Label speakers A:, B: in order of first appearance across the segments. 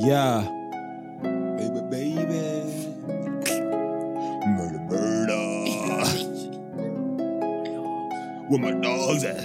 A: Yeah. Baby, baby. Murder, murder. Where my dogs at?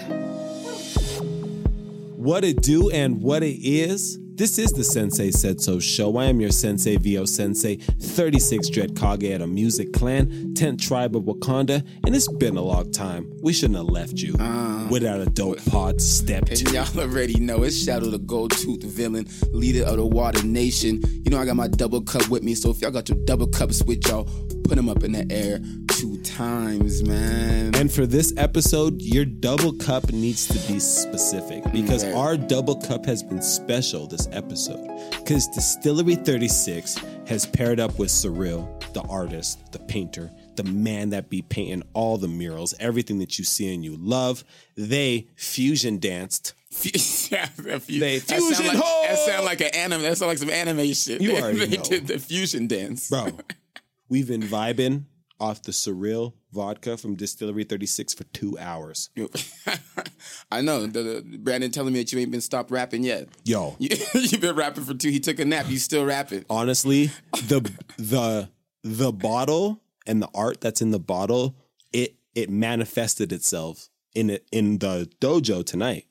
A: What it do and what it is? This is the Sensei Said So show. I am your Sensei VO Sensei, 36 Dread Kage at a music clan, 10th tribe of Wakanda, and it's been a long time. We shouldn't have left you ah. without a dope pod step
B: And
A: to.
B: y'all already know it's Shadow the Gold Tooth villain, leader of the Water Nation. You know I got my double cup with me, so if y'all got your double cups with y'all, put them up in the air two times, man.
A: And for this episode, your double cup needs to be specific because
B: Okay.
A: our double cup has been special this episode. Because Distillery 36 has paired up with Surreal, the artist, the painter, the man that be painting all the murals, everything that you see and you love. They fusion danced.
B: yeah, that fu-
A: They
B: that sound
A: fusion
B: like,
A: ho!
B: that sound like an anime. That sound like some anime shit.
A: You
B: they,
A: already
B: they
A: know.
B: did the fusion dance,
A: Bro, we've been vibing off the Surreal vodka from Distillery 36 for two hours.
B: I know. The, the, Brandon telling me that you ain't been stopped rapping yet.
A: Yo,
B: You, you've been rapping for two. He took a nap. You still rapping.
A: honestly the the the bottle and the art that's in the bottle it it manifested itself in it in the dojo tonight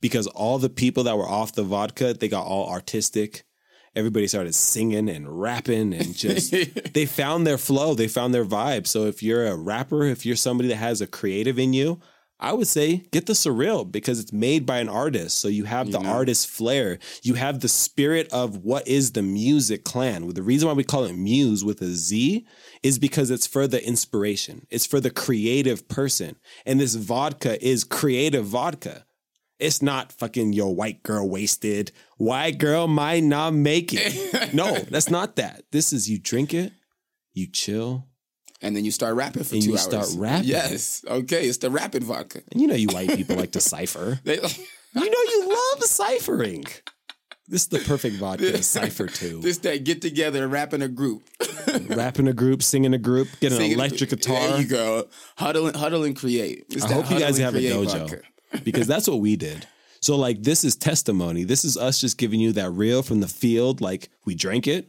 A: because all the people that were off the vodka they got all artistic everybody started singing and rapping and just they found their flow they found their vibe so if you're a rapper if you're somebody that has a creative in you I would say get the surreal because it's made by an artist. So you have the mm-hmm. artist flair. You have the spirit of what is the music clan. The reason why we call it muse with a Z is because it's for the inspiration. It's for the creative person. And this vodka is creative vodka. It's not fucking your white girl wasted. White girl might not make it. no, that's not that. This is you drink it, you chill,
B: And then you start rapping for
A: And
B: two
A: you
B: hours.
A: start rapping.
B: Yes. Okay. It's the rapid vodka.
A: and you know you white people like to cipher. You know you love ciphering. This is the perfect vodka to cipher to.
B: this that get together and rap in a group.
A: Rap in a group, sing in a group, get an
B: Sing it-
A: electric guitar.
B: There you go. Huddle and huddle and create. It's
A: I hope you guys have a dojo
B: vodka.
A: Because that's what we did. So like this is testimony. This is us just giving you that real from the field. Like we drank it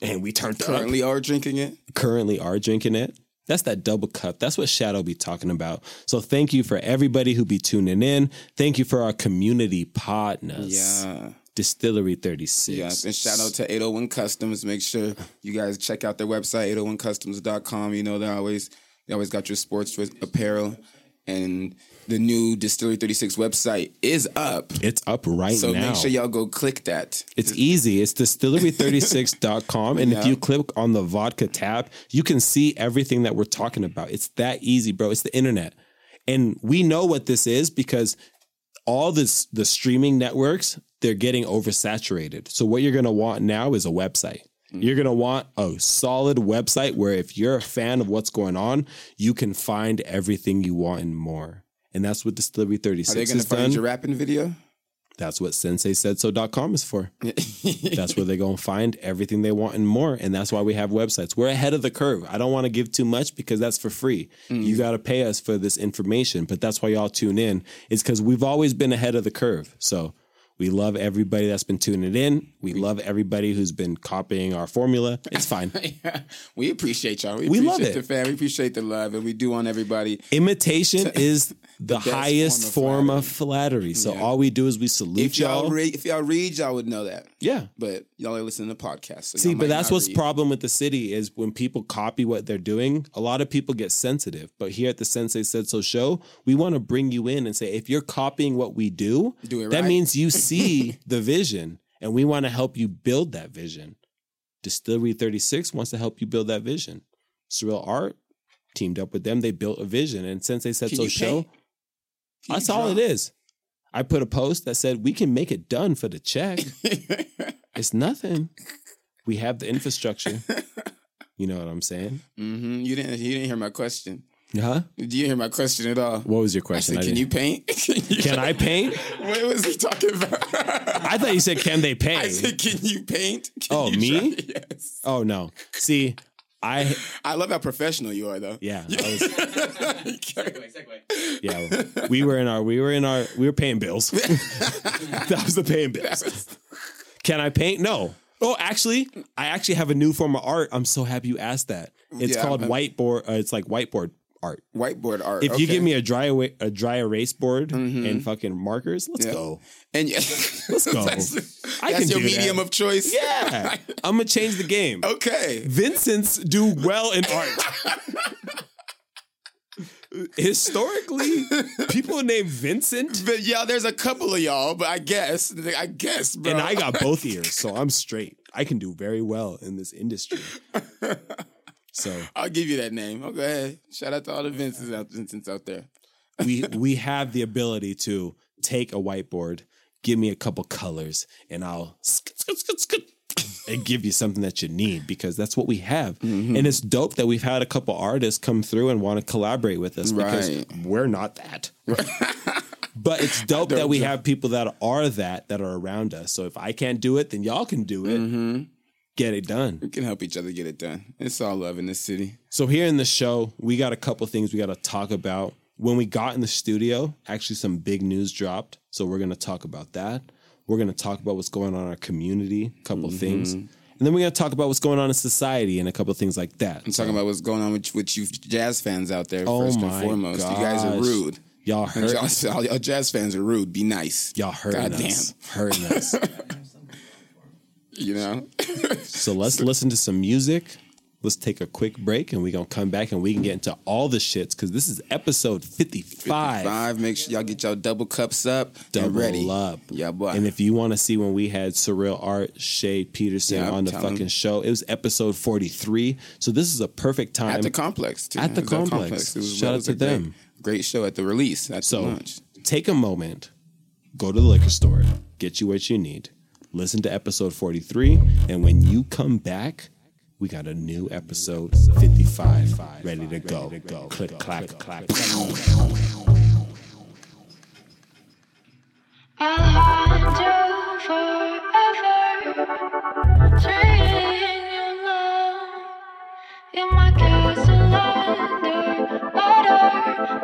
A: and we turned up.
B: Currently are drinking it.
A: currently are drinking it. That's that double cup. That's what Shadow be talking about. So thank you for everybody who be tuning in. Thank you for our community partners.
B: Yeah.
A: Distillery 36.
B: Yeah, and shout out to 801 Customs. Make sure you guys check out their website, 801customs.com. You know, they always they always got your sports apparel. And the new Distillery 36 website is up.
A: It's up right
B: So
A: now.
B: make sure y'all go click that.
A: It's easy. It's distillery36.com. And if you click on the vodka tab, you can see everything that we're talking about. It's that easy, bro. It's the internet. And we know what this is because all this the streaming networks, they're getting oversaturated. So what you're gonna want now is a website. Mm. You're gonna want a solid website where if you're a fan of what's going on, you can find everything you want and more. And that's what Distillery
B: Are they going to find
A: done.
B: your rapping video?
A: That's what senseisaidso.com is for. that's where they're going to find everything they want and more. And that's why we have websites. We're ahead of the curve. I don't want to give too much because that's for free. Mm. You got to pay us for this information. But that's why y'all tune in. It's because we've always been ahead of the curve. So we love everybody that's been tuning in. We love everybody who's been copying our formula. It's fine.
B: we appreciate y'all. We,
A: We love it.
B: the fan. We appreciate the love. And we do want everybody.
A: Imitation is the,
B: best
A: highest
B: form
A: form
B: of
A: of flattery. So
B: Yeah.
A: all we do is we salute
B: If y'all,
A: y'all.
B: read, if y'all read, y'all would know that.
A: yeah.
B: But y'all are listening to podcasts. So
A: See, but that's what's
B: read.
A: problem with the city is when people copy what they're doing, a lot of people get sensitive. But here at the Sensei Said So show, we want to bring you in and say, if you're copying what we do,
B: Do
A: that
B: right.
A: means you see the vision and we want to help you build that vision. Distillery 36 wants to help you build that vision. Surreal Art teamed up with them. They built a vision and Sensei Said
B: Can
A: So show, that's all it is. I put a post that said, we can make it done for the check. It's nothing. We have the infrastructure. You know what I'm saying?
B: hmm You didn't. You didn't hear my question.
A: Huh?
B: You didn't hear my question at all.
A: What was your question? I said,
B: "Can you paint? can,
A: I paint?
B: What was he talking about?
A: I thought you said, "Can they paint?"
B: I said, "Can you paint?" Can
A: Oh,
B: you
A: me?
B: try- Yes.
A: oh no. See, I
B: I love how professional you are, though.
A: yeah, I was,
B: Okay.
A: yeah. We were in our we were in our we were paying bills. that was the paying bills. Can I paint? No. Oh, actually, I actually have a new form of art. I'm so happy you asked that. It's
B: Yeah,
A: called
B: I'm-
A: whiteboard. Uh, it's like whiteboard art.
B: Whiteboard art.
A: If you
B: okay. Mm-hmm.
A: give me a dry a dry erase board and fucking markers, let's
B: Yeah.
A: go.
B: and yeah,
A: Let's go.
B: that's,
A: I
B: that's
A: can
B: your
A: do
B: medium
A: that.
B: of choice.
A: Yeah, I'm gonna change the game.
B: okay.
A: Vincents do well in art. Historically, people named Vincent,
B: But yeah, there's a couple of y'all, but I guess, I guess, bro.
A: and I got both ears, so I'm straight. I can do very well in this industry. So
B: I'll give you that name. Oh, go ahead. Shout out to all the Vincents out, Vincents out there.
A: we we have the ability to take a whiteboard, give me a couple colors, and I'll skit, skit, skit, and give you something that you need because that's what we have.
B: Mm-hmm.
A: And it's dope that we've had a couple artists come through and want to collaborate with us because we're not that. but it's dope that we have people that are that that are around us. So if I can't do it, then y'all can do it.
B: Mm-hmm.
A: Get it done.
B: We can help each other get it done. It's all love in this city.
A: So here in the show, we got a couple things we got to talk about. When we got in the studio, actually some big news dropped. So we're going to talk about that. We're going to talk about what's going on in our community, a couple mm-hmm. things. And then we're going to talk about what's going on in society and a couple things like that.
B: I'm talking about what's going on with, with you jazz fans out there,
A: Oh
B: first and foremost. You guys are rude.
A: Y'all hurt.
B: Y'all, y'all jazz fans are rude. Be nice.
A: Y'all hurting
B: Goddamn.
A: us. Hurting us.
B: You know?
A: so let's listen to some music. Let's take a quick break and we're going to come back and we can get into all the shits because this is episode 55.
B: Five, make sure y'all get y'all double cups up
A: double
B: and ready.
A: up.
B: Yeah, boy.
A: And if you want to see when we had Surreal Art, Shade Peterson
B: Yeah,
A: on the fucking
B: him.
A: show, it was episode 43. So this is a perfect time.
B: at the complex, too.
A: At the
B: was
A: complex.
B: Was,
A: Shout out to
B: a great-
A: them.
B: Great show at the release. At
A: so
B: the
A: take a moment, go to the liquor store, get you what you need, listen to episode 43, and when you come back, we got a new episode 55 ready to go. Click, clack, clack.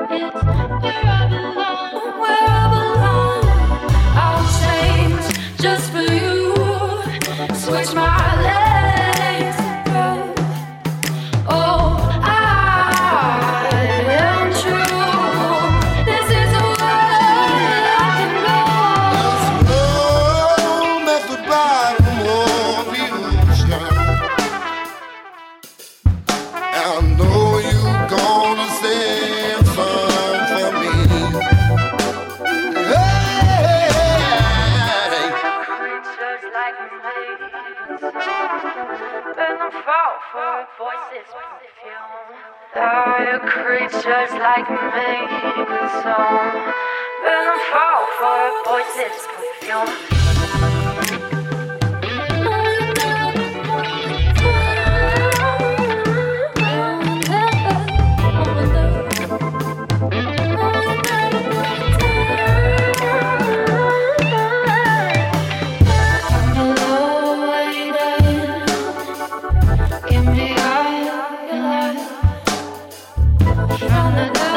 C: It's where I belong. For voices perfume. There are creatures like me, I fall for voices perfume. From the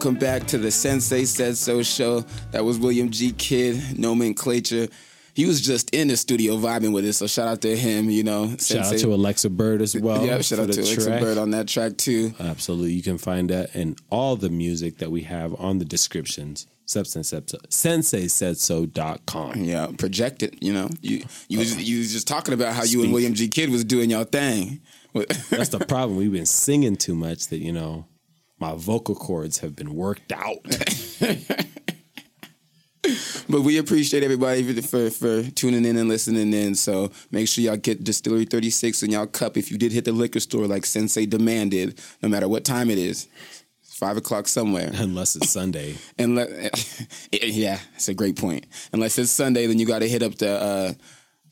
B: welcome back to the Sensei Said So show. That was William G. Kidd, nomenclature. He was just in the studio vibing with us, so shout out to him. You know,
A: Shout out to Alexa Bird as well.
B: yeah, shout out to Alexa
A: track.
B: Bird on that track too.
A: Absolutely. You can find that and all the music that we have on the descriptions. Sensei.com.
B: Yeah, project it. You know, you you was, you was just talking about how you and William G. Kidd was doing your thing.
A: That's the problem. We've been singing too much that, you know, my vocal cords have been worked out.
B: But we appreciate everybody for, for tuning in and listening in. So make sure y'all get Distillery 36 in y'all cup if you did hit the liquor store like Sensei demanded, no matter what time it is. It's Five o'clock somewhere.
A: Unless it's Sunday.
B: And yeah, that's a great point. Unless it's Sunday, then you got to hit up the uh,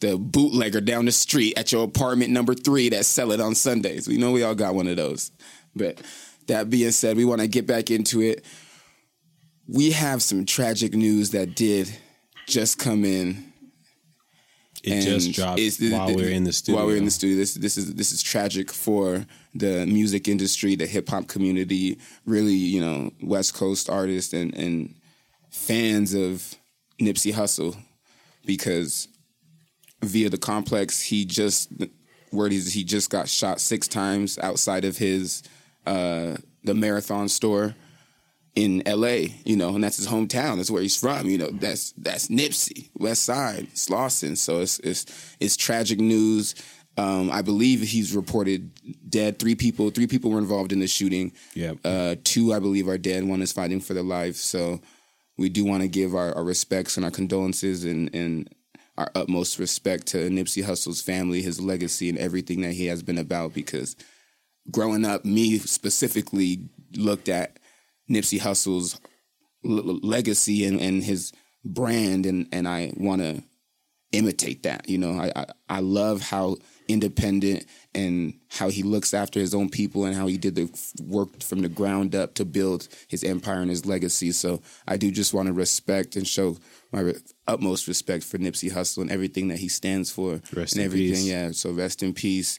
B: the bootlegger down the street at your apartment number three that sell it on Sundays. We know we all got one of those. But that being said, we want to get back into it. We have some tragic news that did just come in.
A: It just dropped
B: it's-
A: while we are in the studio.
B: While we're in the studio, this this is this is tragic for the music industry, the hip hop community, really, you know, West Coast artists and and fans of Nipsey Hussle, because via the complex, he just word is he just got shot six times outside of his uh, the marathon store in LA, you know, and that's his hometown. That's where he's from. You know, that's that's Nipsey, West Side, Slauson. So it's it's it's tragic news. Um, I believe he's reported dead. Three people, three people were involved in the shooting.
A: Yeah,
B: Uh, two, I believe, are dead. One is fighting for their life. So we do want to give our, our respects and our condolences and and our utmost respect to Nipsey Hussle's family, his legacy, and everything that he has been about. Because growing up, me specifically looked at Nipsey Hussle's l- legacy and, and his brand, and, and I want to imitate that. You know, I, I I love how independent and how he looks after his own people and how he did the work from the ground up to build his empire and his legacy. So I do just want to respect and show my utmost respect for Nipsey Hussle and everything that he stands for
A: Rest
B: and
A: in
B: everything.
A: peace.
B: Yeah. So rest in peace.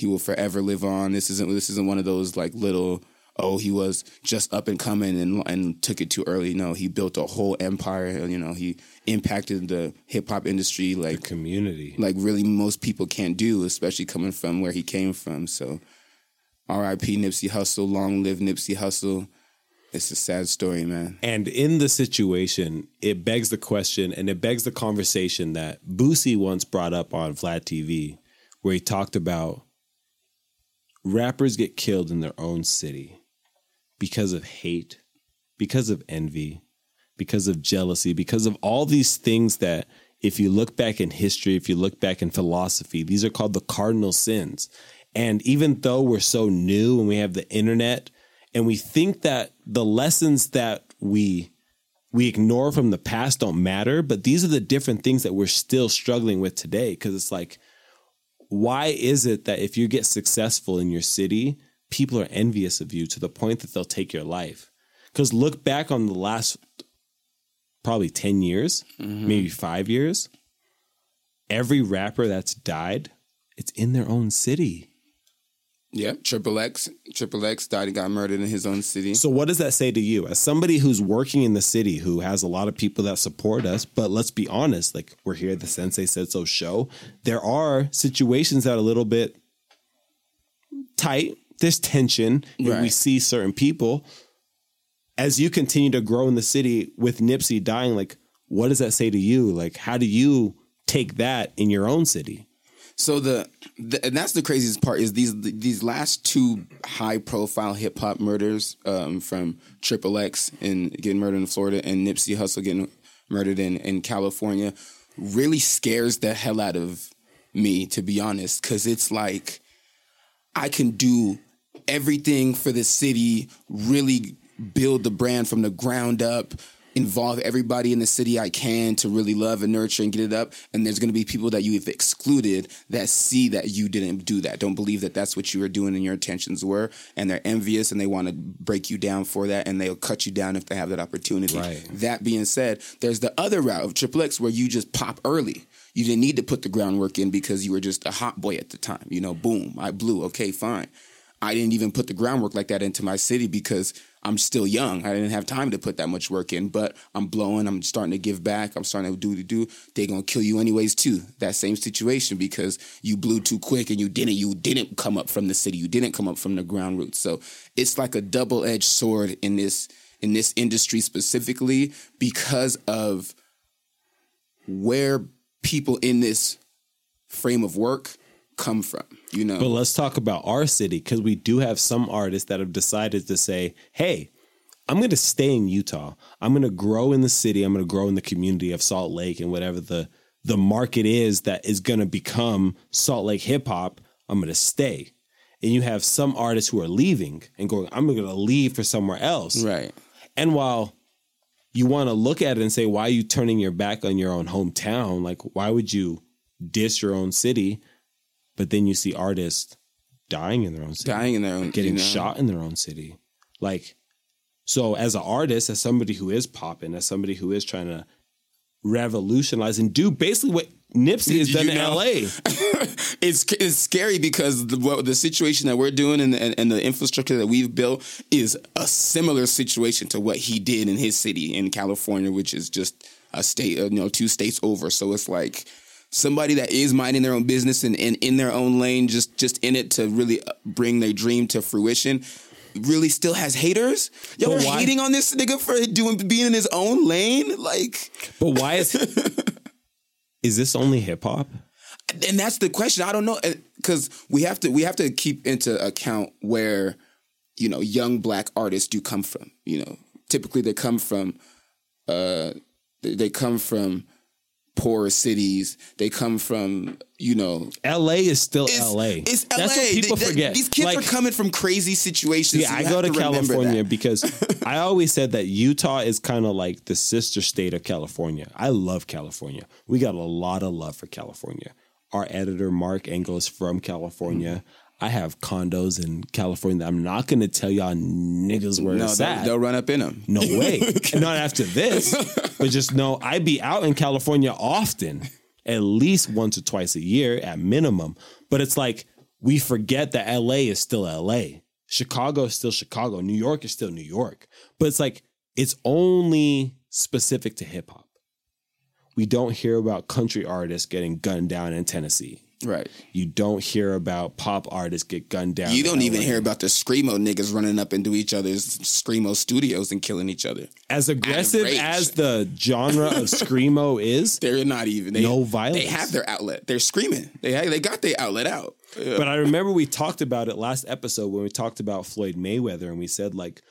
B: He will forever live on. This isn't this isn't one of those like little oh he was just up and coming and and took it too early. No, he built a whole empire. You know, he impacted the hip hop industry like the
A: Community.
B: like really most people can't do, especially coming from where he came from. So R.I.P. Nipsey Hussle, long live Nipsey Hussle. It's a sad story, man.
A: And in the situation, it begs the question and it begs the conversation that Boosie once brought up on Vlad TV, where he talked about rappers get killed in their own city because of hate, because of envy, because of jealousy, because of all these things that, if you look back in history, if you look back in philosophy, these are called the cardinal sins. And even though we're so new and we have the internet, and we think that the lessons that we we ignore from the past don't matter, but these are the different things that we're still struggling with today. Because it's like, why is it that if you get successful in your city, people are envious of you to the point that they'll take your life? Because look back on the last probably 10 years, mm-hmm. maybe five years, every rapper that's died, it's in their own city.
B: Yep, Triple X. Triple X died and got murdered in his own city.
A: So what does that say to you as somebody who's working in the city who has a lot of people that support us, but let's be honest, like we're here the Sensei Said So show, there are situations that are a little bit tight. There's tension and we see certain people as you continue to grow in the city with Nipsey dying like what does that say to you? Like how do you take that in your own city?
B: So the, the and that's the craziest part is these these last two high profile hip hop murders um, from Triple X and getting murdered in Florida and Nipsey Hussle getting murdered in in California really scares the hell out of me to be honest because it's like I can do everything for the city, really build the brand from the ground up, involve everybody in the city I can to really love and nurture and get it up. And there's going to be people that you've excluded that see that you didn't do that, don't believe that that's what you were doing and your intentions were. And they're envious and they want to break you down for that and they'll cut you down if they have that opportunity.
A: Right.
B: That being said, there's the other route of Triple X where you just pop early. You didn't need to put the groundwork in because you were just a hot boy at the time. You know, boom, I blew. Okay, fine. I didn't even put the groundwork like that into my city because I'm still young. I didn't have time to put that much work in, but I'm blowing. I'm starting to give back. I'm starting to do to do. They're gonna kill you anyways too. That same situation because you blew too quick and you didn't. You didn't come up from the city. You didn't come up from the ground roots. So it's like a double edged sword in this in this industry specifically because of where people in this frame of work come from. You know,
A: But let's talk about our city because we do have some artists that have decided to say, hey, I'm going to stay in Utah. I'm going to grow in the city. I'm going to grow in the community of Salt Lake and whatever the the market is that is going to become Salt Lake hip hop. I'm going to stay. And you have some artists who are leaving and going, I'm going to leave for somewhere else.
B: right?
A: And while you want to look at it and say, why are you turning your back on your own hometown? Like, why would you diss your own city? But then you see artists dying in their own city,
B: Dying in their own,
A: getting
B: you know?
A: shot in their own city. Like, so as an artist, as somebody who is popping, as somebody who is trying to revolutionize and do basically what Nipsey has done
B: You
A: in
B: know?
A: LA.
B: it's it's scary because the what, the situation that we're doing and, and and the infrastructure that we've built is a similar situation to what he did in his city in California, which is just a state, you know, two states over. So it's like somebody that is minding their own business and, and in their own lane, just just in it to really bring their dream to fruition. Really, still has haters. Y'all are
A: why-
B: hating on this nigga for doing being in his own lane, like.
A: But why is is this only hip hop?
B: and that's the question. I don't know because we have to we have to keep into account where you know young black artists do come from. You know, typically they come from uh they come from poorer cities. They come from you know
A: LA is still
B: it's,
A: LA.
B: It's LA.
A: That's what people
B: Th- th-
A: forget.
B: These kids
A: Like,
B: are coming from crazy situations.
A: Yeah,
B: so
A: I go
B: have
A: to California because I always said that Utah is kind of like the sister state of California. I love California. We got a lot of love for California. Our editor Mark Engel is from California. I have condos in California that I'm not going to tell y'all niggas where
B: No,
A: it's at.
B: they'll run up in them.
A: No way. Not after this. But just know I be out in California often, at least once or twice a year at minimum. But it's like we forget that LA is still LA. Chicago is still Chicago. New York is still New York. But it's like it's only specific to hip hop. We don't hear about country artists getting gunned down in Tennessee.
B: Right.
A: You don't hear about pop artists get gunned down.
B: You don't even hear about the screamo niggas running up into each other's screamo studios and killing each other.
A: as aggressive as the genre of screamo is.
B: They're not even they,
A: No violence.
B: They have their outlet. They're screaming. They they got their outlet out. Yeah.
A: But I remember we talked about it last episode when we talked about Floyd Mayweather and we said like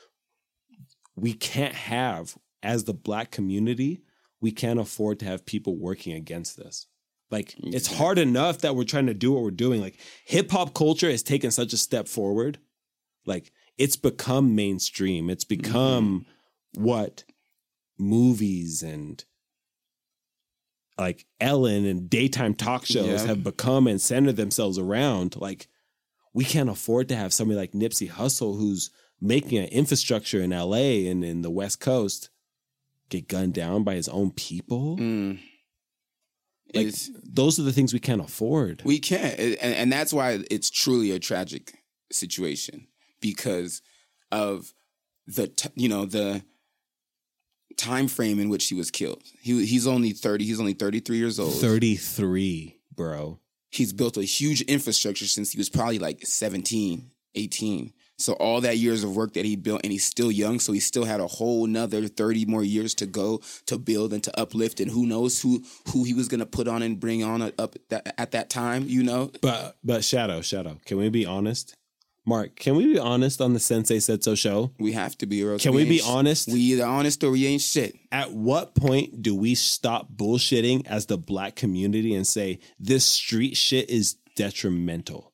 A: we can't have as the black community, we can't afford to have people working against this. Like it's hard enough that we're trying to do what we're doing. Like hip hop culture has taken such a step forward. Like it's become mainstream. It's become what movies and like Ellen and daytime talk shows
B: Yeah.
A: have become and centered themselves around. Like, we can't afford to have somebody like Nipsey Hussle who's making an infrastructure in LA and in the West Coast get gunned down by his own people.
B: Mm.
A: Like,
B: It's-
A: those are the things we can't afford.
B: we can't, and, and that's why it's truly a tragic situation because of the t- you know the time frame in which he was killed. He he's only thirty. He's only thirty three years old.
A: 33, bro.
B: he's built a huge infrastructure since he was probably like 17, 18. So all that years of work that he built and he's still young, so he still had a whole nother 30 more years to go to build and to uplift and who knows who who he was going to put on and bring on up that, at that time, you know?
A: But, but Shadow, Shadow, can we be honest? Mark, can we be honest on the Sensei Said So show?
B: We have to be or else
A: Can we
B: ain't
A: be honest?
B: We either honest or we ain't shit.
A: At what point do we stop bullshitting as the black community and say this street shit is detrimental?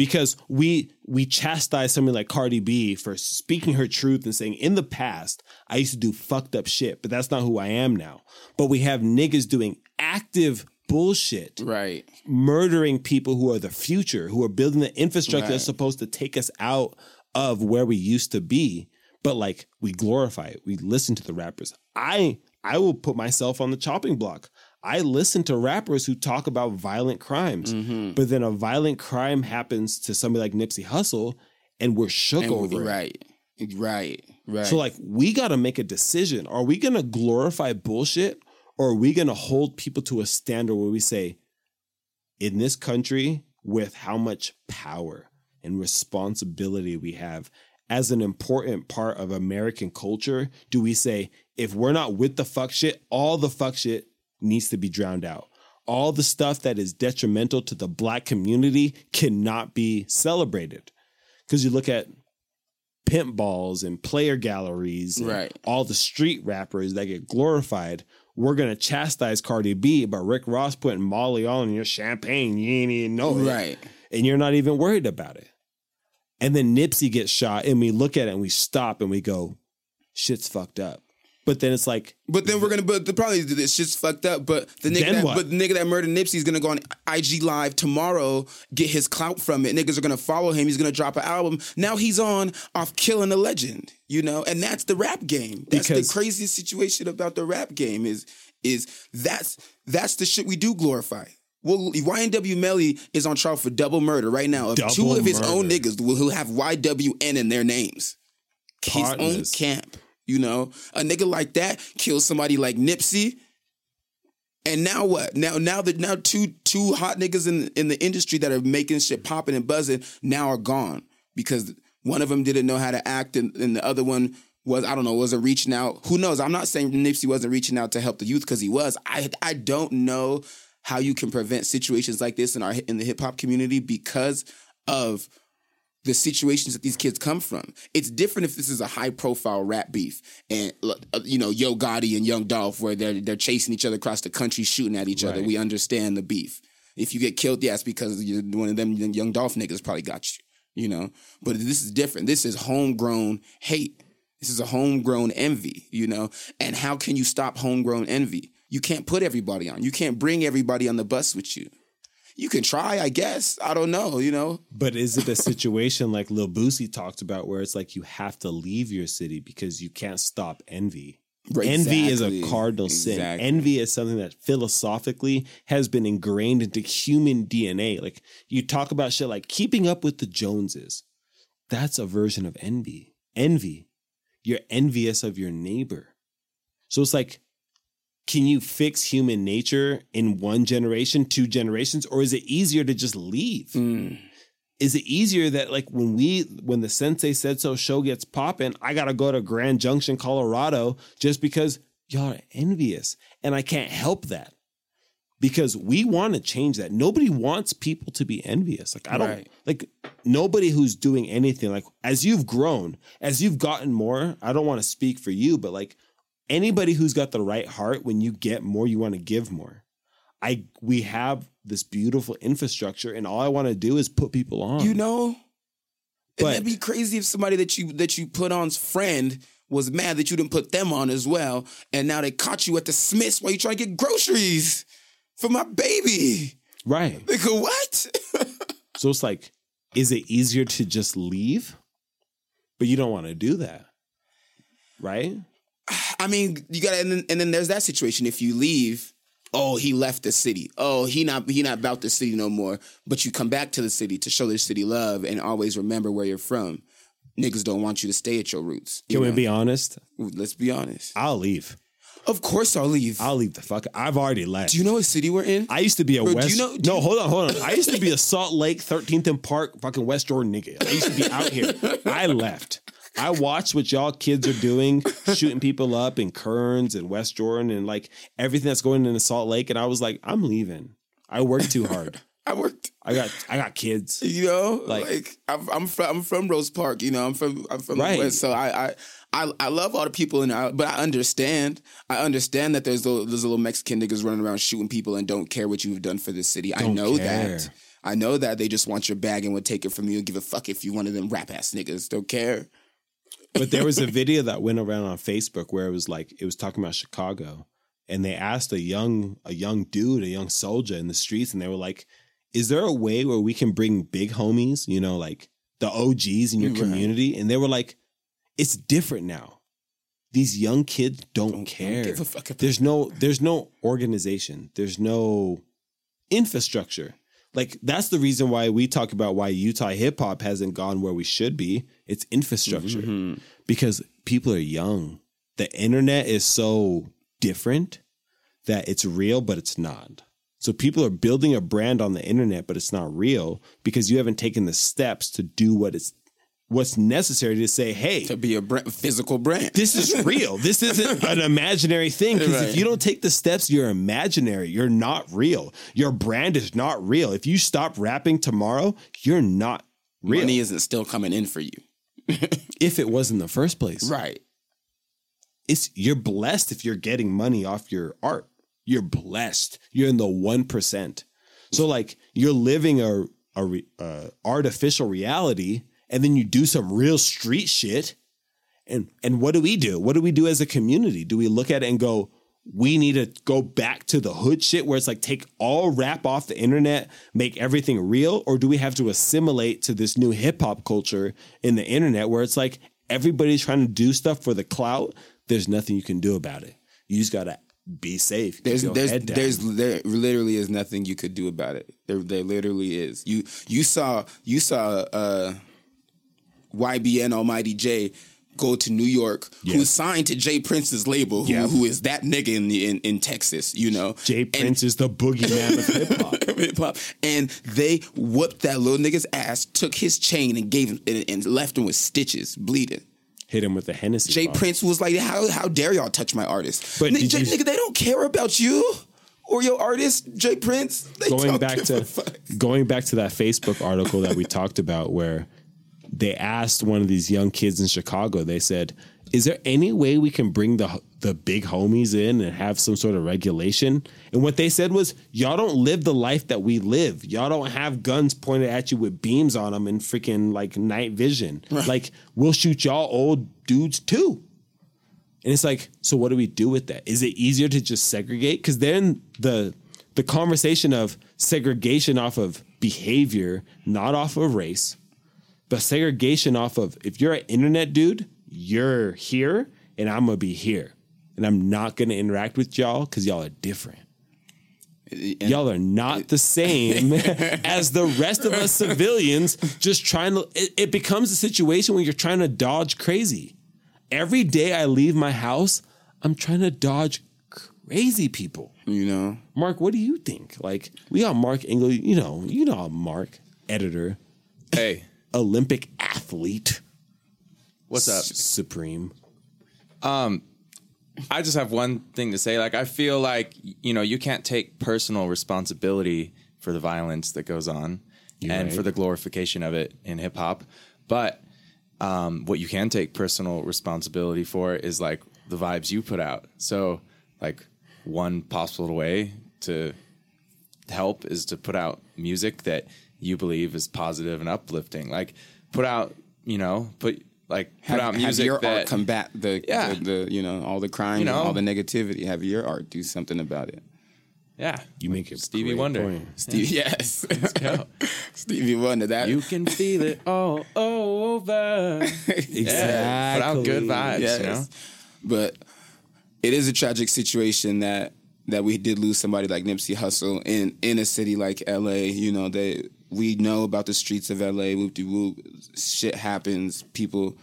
A: Because we we chastise somebody like Cardi B for speaking her truth and saying in the past I used to do fucked up shit, but that's not who I am now. But we have niggas doing active bullshit
B: Right.
A: murdering people who are the future, who are building the infrastructure
B: Right.
A: that's supposed to take us out of where we used to be. But like we glorify it. We listen to the rappers. I I will put myself on the chopping block. I listen to rappers who talk about violent crimes.
B: Mm-hmm.
A: But then a violent crime happens to somebody like Nipsey Hussle and we're shook
B: And
A: over it.
B: right. Right. Right.
A: So like we got to make a decision. Are we going to glorify bullshit or are we going to hold people to a standard where we say in this country with how much power and responsibility we have as an important part of American culture, do we say if we're not with the fuck shit, all the fuck shit needs to be drowned out. All the stuff that is detrimental to the black community cannot be celebrated. Cuz you look at pimp balls and player galleries, and
B: Right.
A: All the street rappers that get glorified. We're gonna chastise Cardi B, but Rick Ross putting Molly on your champagne, you ain't even know it
B: Right.
A: and you're not even worried about it. And then Nipsey gets shot, and we look at it and we stop and we go, shit's fucked up. But then it's like,
B: But then we're gonna. But the problem is this shit's fucked up. But the nigga, that,
A: what?
B: but the nigga that murdered Nipsey is gonna go on IG Live tomorrow, get his clout from it. Niggas are gonna follow him. He's gonna drop an album. Now he's on off killing a legend. You know, and that's the rap game. That's
A: Because-
B: the craziest situation about the rap game is is that's that's the shit we do glorify. Well, YNW Melly is on trial for double murder right now of
A: Double
B: two of his own niggas who have YWN in their names his own camp. You know, a nigga like that kills somebody like Nipsey. And now what? Now now that now two two hot niggas in in the industry that are making shit popping and buzzing now are gone because one of them didn't know how to act and, and the other one was I don't know wasn't reaching out. Who knows? I'm not saying Nipsey wasn't reaching out to help the youth because he was. I I don't know how you can prevent situations like this in our in the hip hop community because of the situations that these kids come from. It's different if this is a high profile rap beef and uh, you know Yo Gotti and Young Dolph where they're they're chasing each other across the country shooting at each other. We understand the beef. If you get killed, yes, because one of them Young Dolph niggas probably got you. You know, but this is different. This is homegrown hate. This is a homegrown envy. You know, and how can you stop homegrown envy? You can't put everybody on. You can't bring everybody on the bus with you. You can try, I guess. I don't know. You know,
A: but is it a situation like Lil Boosie talked about where it's like you have to leave your city because you can't stop envy?
B: Right,
A: envy is a
B: exactly.
A: cardinal sin. Envy is something that philosophically has been ingrained into human DNA. Like you talk about shit like keeping up with the Joneses. That's a version of envy. Envy. You're envious of your neighbor. So it's like, can you fix human nature in one generation, two generations, or is it easier to just leave? Hmm. Is it easier that like when we when the Sensei said so show gets popping, I gotta go to Grand Junction, Colorado, just because y'all are envious, and I can't help that because we want to change that. Nobody wants people to be envious. Like I don't
B: Right.
A: like nobody who's doing anything. Like as you've grown, as you've gotten more. I don't want to speak for you, but like anybody who's got the right heart, when you get more, you want to give more. I we have this beautiful infrastructure, and all I want to do is put people on.
B: You know,
A: But-
B: and that'd be crazy if somebody that you that you put on's friend was mad that you didn't put them on as well, and now they caught you at the Smiths while you trying to get groceries for my baby.
A: right?
B: They go what?
A: So it's like, is it easier to just leave? But you don't want to do that, right?
B: I mean, you got and then, and then there's that situation. If you leave, oh, he left the city. Oh, he not he not about the city no more. But you come back to the city to show the city love and always remember where you're from. Niggas don't want you to stay at your roots. you
A: Can we be honest?
B: Let's be honest.
A: I'll leave.
B: Of course, I'll leave.
A: I'll leave the fuck. I've already left.
B: Do you know what city we're in?
A: I used to be a
B: Bro, do
A: West.
B: you know- do
A: no,
B: you-
A: hold on, hold on. I used to be a Salt Lake, 13th and Park, fucking West Jordan nigga. I used to be out here. I left. I watched what y'all kids are doing, shooting people up in Kearns and West Jordan and like everything that's going into Salt Lake, and I was like, I'm leaving. I worked too hard.
B: I worked.
A: I got I got kids.
B: You know,
A: Like-
B: like, I'm, I'm from I'm from Rose Park. You know, I'm from I'm from
A: Right.
B: the West, so I, I I I love all the people in there, but I understand. I understand that there's little, there's little Mexican niggas running around shooting people and don't care what you've done for the city. I
A: Don't
B: know
A: care.
B: that. I know that they just want your bag and would take it from you and give a fuck if you one of them rap ass niggas. Don't care.
A: But there was a video that went around on Facebook where it was like it was talking about Chicago, and they asked a young a young dude, a young soldier in the streets, and they were like, "Is there a way where we can bring big homies, you know, like the OGs in your
B: Right.
A: community?" And they were like, "It's different now. These young kids don't,
B: Don't
A: care.
B: give a fuck about
A: there's no there's no organization. There's no infrastructure." Like that's the reason why we talk about why Utah hip hop hasn't gone where we should be. It's infrastructure
B: Mm-hmm.
A: because people are young. The internet is so different that it's real, but it's not. So people are building a brand on the internet, but it's not real because you haven't taken the steps to do what it's what's necessary to say, hey,
B: to be a brand, physical brand.
A: this is real. This isn't an imaginary thing. Because
B: Right.
A: if you don't take the steps, you're imaginary. You're not real. Your brand is not real. If you stop rapping tomorrow, you're not real.
B: Money isn't still coming in for you.
A: if it was in the first place.
B: Right.
A: It's you're blessed if you're getting money off your art. You're blessed. You're in the one percent. So like you're living a a re, uh, artificial reality, and then you do some real street shit. And and what do we do? What do we do as a community? Do we look at it and go, we need to go back to the hood shit where it's like take all rap off the internet, make everything real, or do we have to assimilate to this new hip hop culture in the internet where it's like everybody's trying to do stuff for the clout? There's nothing you can do about it. You just gotta be safe.
B: There's there's there's there literally is nothing you could do about it. There there literally is. You you saw you saw uh YBN Almighty Jay go to New York who
A: Yes.
B: signed to J Prince's label who, who is that nigga in the in, in Texas, you know.
A: Jay
B: And-
A: Prince is the boogeyman of hip hop.
B: hip hop, and they whooped that little nigga's ass, took his chain and gave him and, and left him with stitches, bleeding.
A: Hit him with the Hennessy.
B: Jay. Prince was like, "How how dare y'all touch my artist?"
A: But did
B: Jay-
A: you-
B: nigga, they don't care about you or your artist, J Prince.
A: Going back to going back to that Facebook article that we talked about where they asked one of these young kids in Chicago they said is there any way we can bring the the big homies in and have some sort of regulation? And what they said was y'all don't live the life that we live. Y'all don't have guns pointed at you with beams on them and freaking like night vision. Like we'll shoot y'all old dudes too. And it's like, so what do we do with that? Is it easier to just segregate? Because then the the conversation of segregation off of behavior, not off of race, but segregation off of if you're an internet dude, you're here and I'm gonna be here. And I'm not gonna interact with y'all because y'all are different. y'all are not the same as the rest of us civilians just trying to it, it becomes a situation where you're trying to dodge crazy every day I leave my house, I'm trying to dodge crazy people.
B: You know,
A: Mark, what do you think? Like we got Mark Engel, you know, you know Mark, editor,
D: Hey,
A: Olympic athlete,
D: what's up?
A: Supreme.
D: I just have one thing to say. Like, I feel like you know you can't take personal responsibility for the violence that goes on
A: You're
D: and
A: right.
D: for the glorification of it in hip hop. But um, what you can take personal responsibility for is like the vibes you put out. So, like, one possible way to help is to put out music that you believe is positive and uplifting. Like, put out, you know, put like put
B: have,
D: out
B: have
D: music
B: your
D: that
B: art combat the,
D: Yeah.
B: the the you know all the crime,
D: You know.
B: all the negativity. Have your art do something about it.
D: yeah,
A: You make it
D: Stevie
A: great
D: Wonder.
A: point.
B: Stevie, yes,
D: go.
B: Stevie Wonder. That
D: You can feel it all over.
A: Exactly.
D: Yeah, put out good vibes,
B: yes.
D: you know?
B: But it is a tragic situation that that we did lose somebody like Nipsey Hussle in in a city like LA. You know that we know about the streets of LA. Whoop de whoop, shit happens. People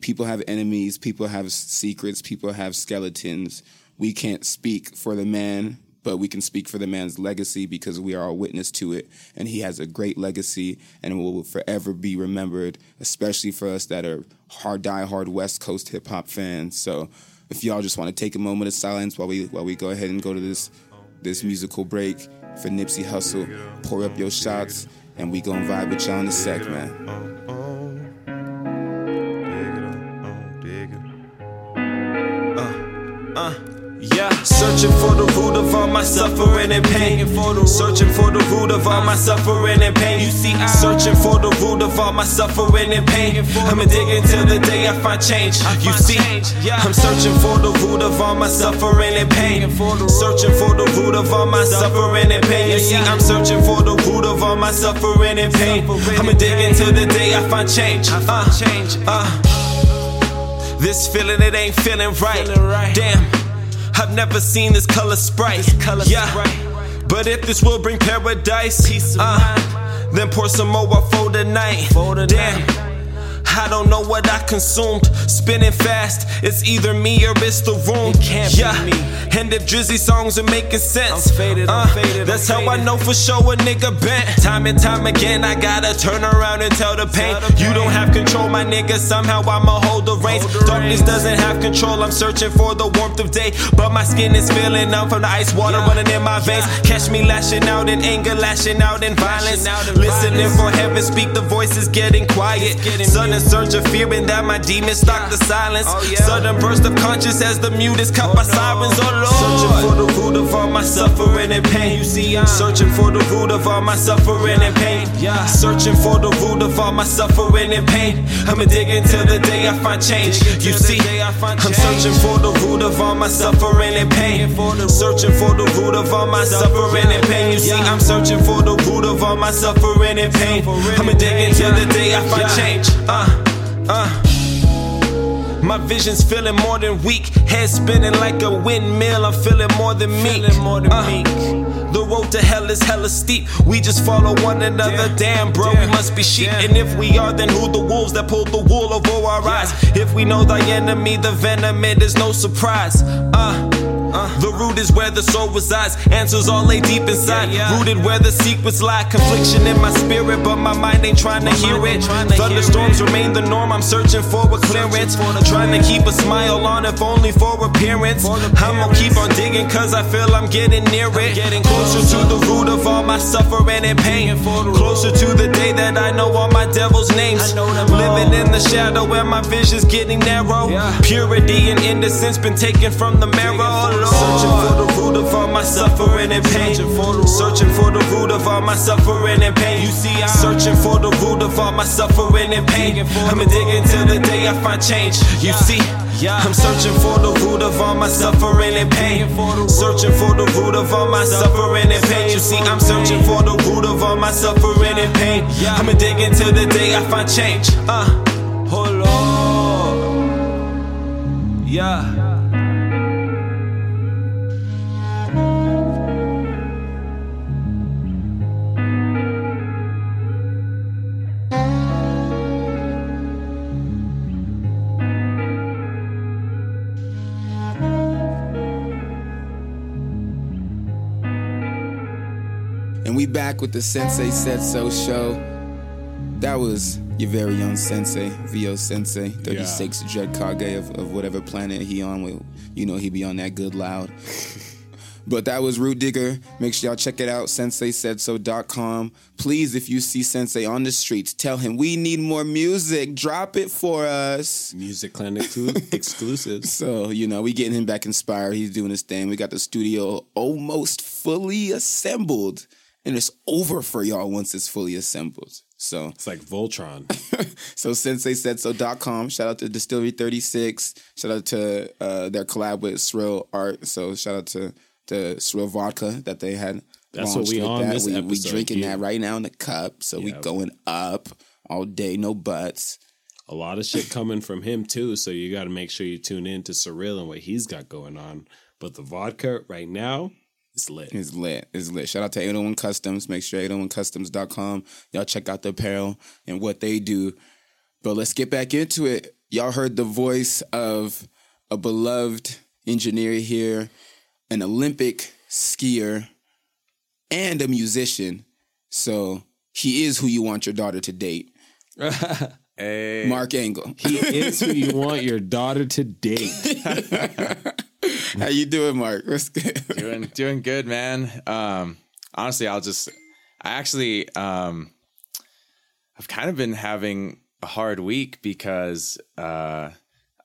B: people have enemies. People have secrets. People have skeletons. We can't speak for the man. But we can speak for the man's legacy because we are a witness to it. And he has a great legacy and will forever be remembered, especially for us that are hard, die-hard West Coast hip hop fans. So if y'all just want to take a moment of silence while we while we go ahead and go to this this musical break for Nipsey Hussle, pour up your shots, and we gonna vibe with y'all in a sec, man.
E: Yeah, searching for the root of all my suffering and pain. Searching for the root of all my suffering and pain. You see, I'm searching for the root of all my suffering and pain. I'ma dig until the day I find change. You see, I'm searching for the root of all my suffering and pain. Searching for the root of all my suffering and pain. You see, I'm searching for the root of all my suffering and pain. I'ma dig until the day I find change. Uh, uh. This feeling, it ain't feeling right. Damn, I've never seen this color sprite. yeah, but if this will bring paradise, uh, then pour some more for the night. Damn, I don't know what I consumed. Spinning fast, it's either me or it's the room.
F: It can't be
E: yeah.
F: me.
E: And if Drizzy songs are making sense,
F: I'm faded, I'm
E: uh,
F: faded, I'm
E: that's how I know for sure a nigga bent. Time and time again, I gotta turn around and tell the pain. You don't have control, my nigga. Somehow I'ma hold the reins.
F: Hold the
E: Darkness
F: reins.
E: doesn't have control. I'm searching for the warmth of day, but my skin is feeling numb from the ice water
F: Yeah.
E: running in my veins. Catch me lashing out in anger, lashing out in violence.
F: out in
E: Listening
F: violence.
E: for heaven, speak the voices getting quiet.
F: getting
E: Sudden surge of fear, and that my demons
F: Yeah.
E: the silence.
F: Oh, yeah.
E: Sudden burst of conscience as the mute is cut by
F: no.
E: sirens. Oh Lord, searching for the root of all my suffering and pain.
F: You see, I'm
E: searching for the root of all my suffering and pain.
F: Yeah.
E: searching for the root of all my suffering and pain. I'ma dig until the day I find change. You see,
F: I find
E: I'm searching for the root of all my suffering and pain. Searching for the root of all my suffering and pain. You see, I'm searching for the root of all my suffering and pain. I'ma dig until the day I find change. Uh, uh. My vision's feeling more than weak. Head spinning like a windmill. I'm feeling more than meek.
F: Feeling more than
E: Uh,
F: meek.
E: The road to hell is hella steep. We just follow one another. Damn, bro, we must be sheep.
F: Damn.
E: And if we are, then who the wolves that pulled the wool over our eyes? If we know thy enemy, the venom, it is no surprise. Uh, uh, the root is where the soul resides. Answers all lay deep inside.
F: Yeah, yeah.
E: Rooted where the secrets lie. Confliction in my spirit, but my mind ain't trying to hear it.
F: ain't trying hear
E: Thunderstorms remain the norm. I'm searching for a clearance.
F: for the
E: Trying to keep a smile on, if only for appearance.
F: For
E: I'ma keep on digging, cause I feel I'm getting near it.
F: getting
E: closer
F: closer.
E: to the root of all my suffering and pain. Closer to the day that I know all my devil's names.
F: I know them
E: Living
F: all.
E: in the shadow where my vision's getting narrow.
F: Yeah.
E: Purity and innocence been taken from the marrow.
F: For the
E: Lord. Searching for the root of all my suffering and pain.
F: Searching for the root.
E: Searching for the root of all my suffering and pain.
F: You see, I'm
E: searching for the root of all my suffering and pain. I'ma dig until the day I find change. You see. I'm searching for the root of all my suffering and pain.
F: Digging for the root.
E: Searching for the root of all my suffering and pain. You see, I'm searching for the root of all my suffering and pain. I'ma dig until the day I find change. Uh,
F: Oh Lord.
E: yeah.
B: Back with the Sensei Said So show. That was your very own Sensei, VO Sensei, 36 Dread Kage of, of whatever planet he on. With, you know, he be on that good loud. but that was Root Digger. Make sure y'all check it out, senseisaidso.com. Please, if you see Sensei on the streets, tell him we need more music. Drop it for us.
A: Music Clinic exclu- exclusives.
B: So, you know, we getting him back inspired. He's doing his thing. We got the studio almost fully assembled. And it's over for y'all once it's fully assembled. So
A: It's like Voltron.
B: so sensei said so.com. Shout out to Distillery 36. Shout out to uh, their collab with Surreal Art. So shout out to the Surreal Vodka that they had.
A: That's what we on
B: that.
A: this
B: we, we drinking
A: here.
B: that right now in the cup. So we going up all day, no buts.
A: A lot of shit coming from him too, so you got to make sure you tune in to Surreal and what he's got going on. But the vodka right now is lit.
B: It's lit. It's lit. Shout out to 801 Customs. Make sure 801customs.com. Y'all check out the apparel and what they do. But let's get back into it. Y'all heard the voice of a beloved engineer here, an Olympic skier, and a musician. So he is who you want your daughter to date.
D: Hey,
B: Mark Engel.
A: He is who you want your daughter to date.
B: How you doing, Mark? What's good?
D: doing doing good, man. Um, honestly, I'll just I actually um, I've kind of been having a hard week because uh,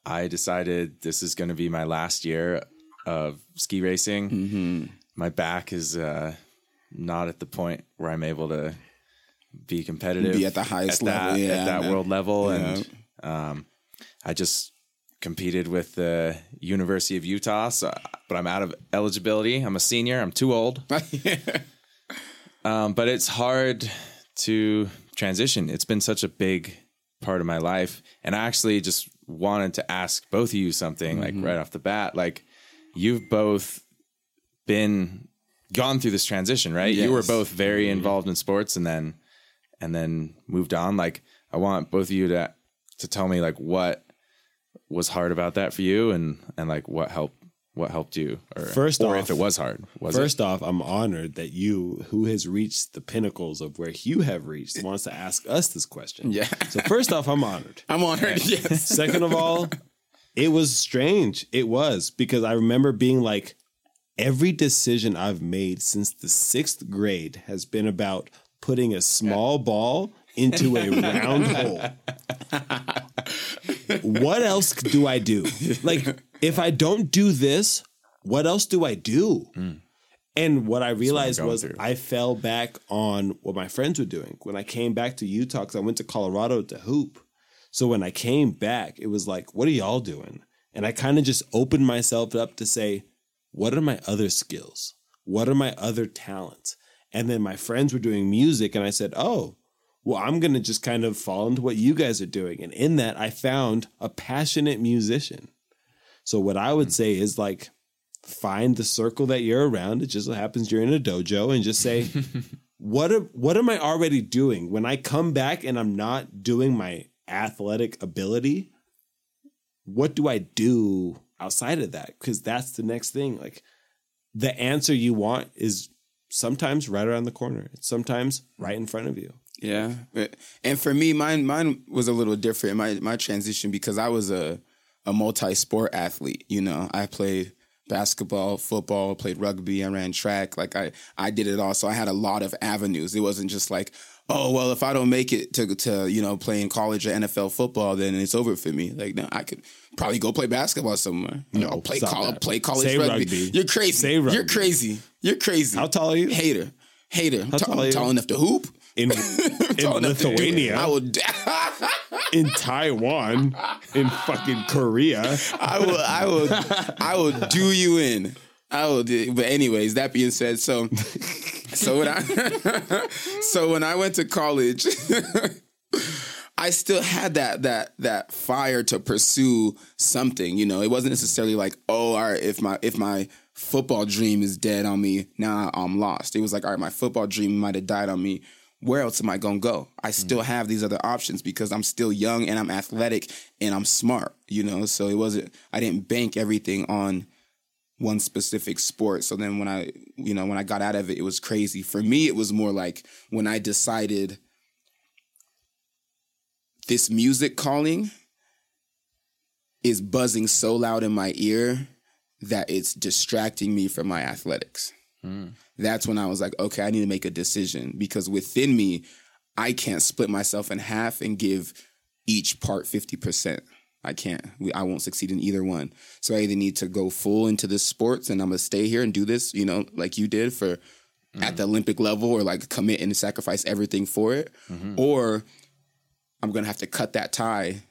D: I decided this is going to be my last year of ski racing.
B: Mm-hmm.
D: My back is uh, not at the point where I'm able to be competitive,
B: Be at the highest
D: at
B: level,
D: that,
B: yeah,
D: at that world level,
B: Yeah.
D: and um, I just competed with the University of Utah, so but I'm out of eligibility. I'm a senior. I'm too old. Um, but it's hard to transition. It's been such a big part of my life, and I actually just wanted to ask both of you something like right off the bat. Like you've both been gone through this transition, right? You were both very involved in sports, and then and then moved on. Like I want both of you to to tell me like what was hard about that for you and and like what helped what helped you or
A: First
D: or
A: off-
D: if it was hard was
A: First
D: it?
A: off, I'm honored that you, who has reached the pinnacles of where you have reached, wants to ask us this question.
B: Yeah.
A: So first off, I'm honored.
B: I'm honored. Yes.
A: Second of all, it was strange. It was because I remember being like, every decision I've made since the sixth grade has been about putting a small ball into a round hole. What else do I do? Like, if I don't do this, what else do I do? Mm. And what I realized
D: going
A: was
D: through.
A: I fell back on what my friends were doing. When I came back to Utah, because I went to Colorado to hoop. So when I came back, it was like, what are y'all doing? And I kind of just opened myself up to say, what are my other skills? What are my other talents? And then my friends were doing music, and I said, oh, well, I'm going to just kind of fall into what you guys are doing. And in that, I found a passionate musician. So what I would hmm. say is like, find the circle that you're around. It just so happens you're in a dojo and just say, what am, what am I already doing? When I come back and I'm not doing my athletic ability, what do I do outside of that? Because that's the next thing. Like the answer you want is sometimes right around the corner. It's sometimes right in front of you.
B: Yeah, But- and for me, mine mine was a little different. My my transition because I was a a multi sport athlete. You know, I played basketball, football, played rugby, I ran track. Like I I did it all. So I had a lot of avenues. It wasn't just like, oh well, if I don't make it to to you know play in college or NFL football, then it's over for me. Like no, I could probably go play basketball somewhere. You
A: No,
B: know, play college, play college rugby.
A: rugby.
B: You're crazy. You're crazy. You're crazy.
A: How tall are you?
B: Hater. Hater. How
A: tall are you?
B: tall enough to hoop.
A: In, in
B: enough to do it.
A: Lithuania,
B: I
A: in Taiwan, in fucking Korea.
B: I will. I will. I will do you in. I will. Do, but anyways, that being said, so so when I so when I went to college, I still had that that that fire to pursue something. You know, it wasn't necessarily like, oh, all right, if my if my football dream is dead on me, now I'm lost. It was like, all right, my football dream might have died on me. Where else am I gonna go? I mm. still have these other options because I'm still young and I'm athletic and I'm smart. You know, so it wasn't. I didn't bank everything on one specific sport. So then when I, you know, when I got out of it, it was crazy. For me, it was more like when I decided this music calling is buzzing so loud in my ear that it's distracting me from my athletics. Hmm. That's when I was like, okay, I need to make a decision because within me, I can't split myself in half and give each part 50%. I can't. We, I won't succeed in either one. So I either need to go full into this sports and I'm going to stay here and do this, you know, like you did for mm-hmm. at the Olympic level or like commit and sacrifice everything for it. Mm-hmm. Or I'm going to have to cut that tie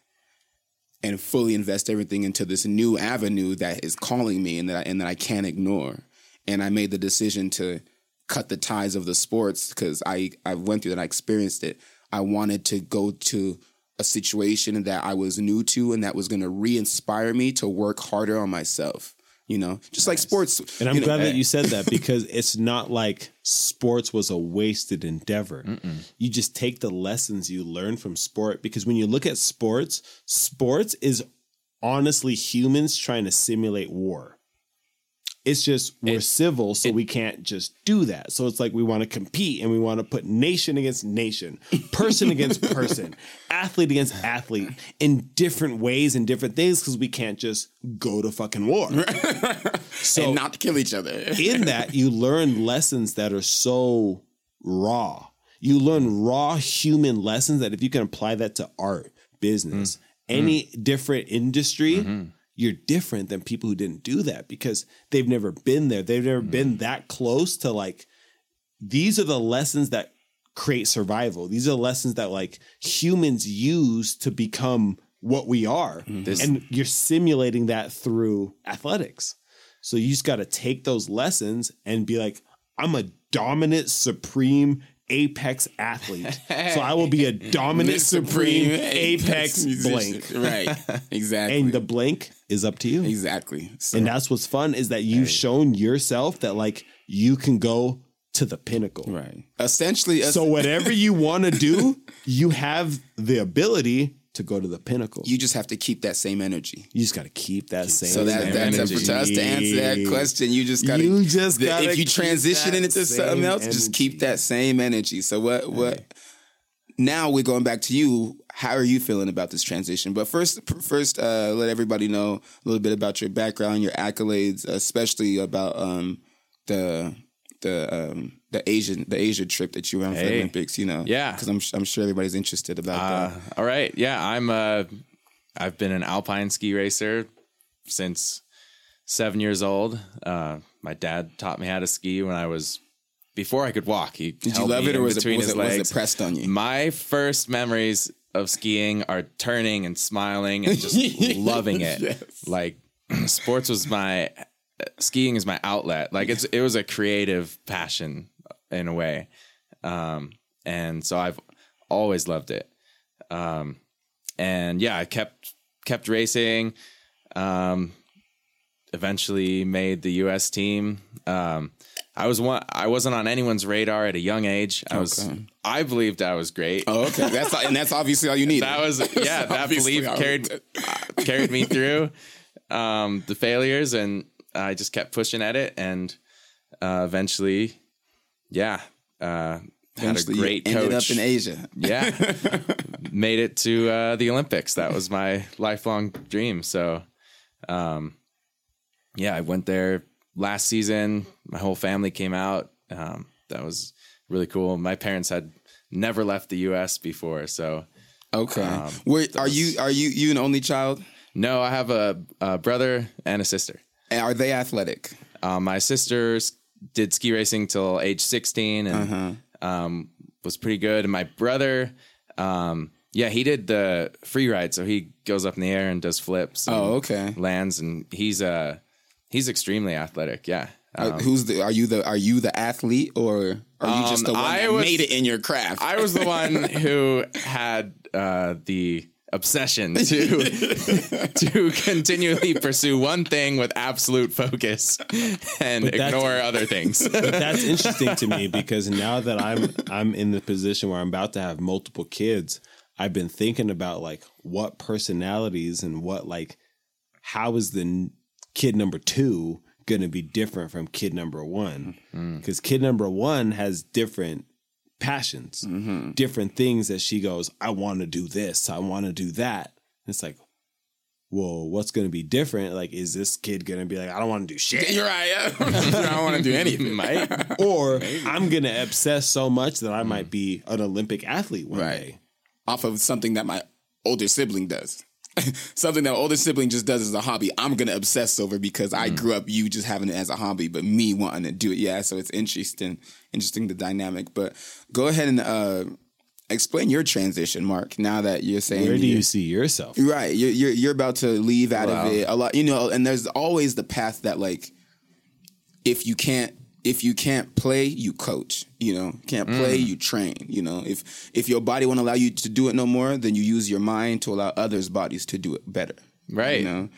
B: and fully invest everything into this new avenue that is calling me and that I, and that I can't ignore. And I made the decision to cut the ties of the sports because I I went through that, I experienced it. I wanted to go to a situation that I was new to and that was going to re-inspire me to work harder on myself. You know, just like sports.
A: And I'm
B: you know,
A: glad
B: eh,
A: that you said that because it's not like sports was a wasted endeavor. You just take the lessons you learn from sport because when you look at sports, sports is honestly humans trying to simulate war. It's just we're civil, so we can't just do that. So it's like we want to compete and we want to put nation against nation, person against person, athlete against athlete in different ways and different things because we can't just go to fucking war. So
B: and not kill each other.
A: in that you learn lessons that are so raw. You learn raw human lessons that if you can apply that to art, business, mm. any mm. different industry, mm-hmm. You're different than people who didn't do that because they've never been there. They've never been that close to like these are the lessons that create survival. These are the lessons that like humans use to become what we are. and you're simulating that through athletics. So you just got to take those lessons and be like, I'm a dominant, supreme, apex athlete. so I will be a dominant, supreme, apex,
B: musician.
A: blank.
B: Right. Exactly.
A: And the blank is up to you.
B: exactly. So,
A: And that's what's fun is that you've shown yourself that like you can go to the pinnacle.
B: right. Essentially,
A: So whatever you want to do, you have the ability to go to the pinnacle.
B: You just have to keep that same energy.
A: You just got to keep that same.
B: So that, that's
A: energy.
B: to us to answer that question. You just gotta,
A: You just gotta
B: if you transition into something
A: same
B: else, just keep that same energy. So what what now we're going back to you. How are you feeling about this transition? But first, first, uh, let everybody know a little bit about your background, your accolades, especially about um, the the um, the Asian the Asia trip that you were on for the Olympics. You know,
D: Yeah.
B: because I'm I'm sure everybody's interested about
D: Uh,
B: that.
D: all right. Yeah, I'm uh I've been an alpine ski racer since 7 years old. Uh my dad taught me how to ski when I was before I could walk. He
B: Did you love it, or was it,
D: between
B: was
D: his
B: it, was it pressed on you?
D: My first memories of skiing are turning and smiling and just loving it.
B: Yes.
D: Like sports was my skiing is my outlet. Like it's it was a creative passion in a way. Um and so I've always loved it. Um and yeah, I kept kept racing. Um eventually made the US team. Um I was one I wasn't on anyone's radar at a young age. I was
B: Okay.
D: I believed I was great.
B: Oh, okay. That's and that's obviously all you need.
D: That was yeah, that belief carried uh, carried me through um, the failures, and I just kept pushing at it, and uh, eventually, yeah, uh, had a
B: Eventually
D: great
B: ended
D: coach.
B: up in Asia.
D: yeah, made it to uh, the Olympics. That was my lifelong dream. So, um, yeah, I went there last season. My whole family came out. Um, that was really cool. My parents had never left the U.S. before, so
B: Okay.
D: Um,
B: Where, are you are you you an only child?
D: no, I have a, a brother and a sister.
B: And Are they athletic?
D: Um, my sisters did ski racing till age 16 and
B: Uh-huh.
D: um, was pretty good. And my brother, um, yeah, he did the free ride, so he goes up in the air and does flips. and
B: Oh, okay.
D: Lands, and he's uh he's extremely athletic. Yeah.
B: Uh,
D: Um,
B: Who's the? Are you the? Are you the athlete, or are you just the
D: Um,
B: one
D: I
B: that
D: was-
B: made it in your craft?
D: I was the one who had uh, the obsession to to continually pursue one thing with absolute focus and
A: But that's-
D: ignore other things.
A: but that's interesting to me because now that I'm I'm in the position where I'm about to have multiple kids, I've been thinking about like what personalities and what like how is the n- kid number 2 going to be different from kid number 1? Mm-hmm. Cuz kid number 1 has different passions, mm-hmm. different things that she goes, I want to do this, I want to do that. It's like well, what's going to be different? Like, is this kid going to be like, I don't want to do shit?
B: You're right. Yeah. I don't want to do anything.
D: Might.
A: or I'm gonna obsess so much that I mm. might be an Olympic athlete one
B: Right.
A: day.
B: Off of something that my older sibling does. something that older sibling just does as a hobby. I'm gonna obsess over because I grew up you just having it as a hobby, but me wanting to do it. Yeah, so it's interesting, interesting the dynamic. But go ahead and uh, explain your transition, Mark. Now that you're saying
A: Where do
B: you-
A: you see yourself?
B: Right. You're, you're you're about to leave out
D: Wow.
B: of it a lot, you know. And there's always the path that like, if you can't if you can't play, you coach. You know, can't play,
D: Mm.
B: you train. You know, if if your body won't allow you to do it no more, then you use your mind to allow others' bodies to do it better.
D: Right.
B: You know.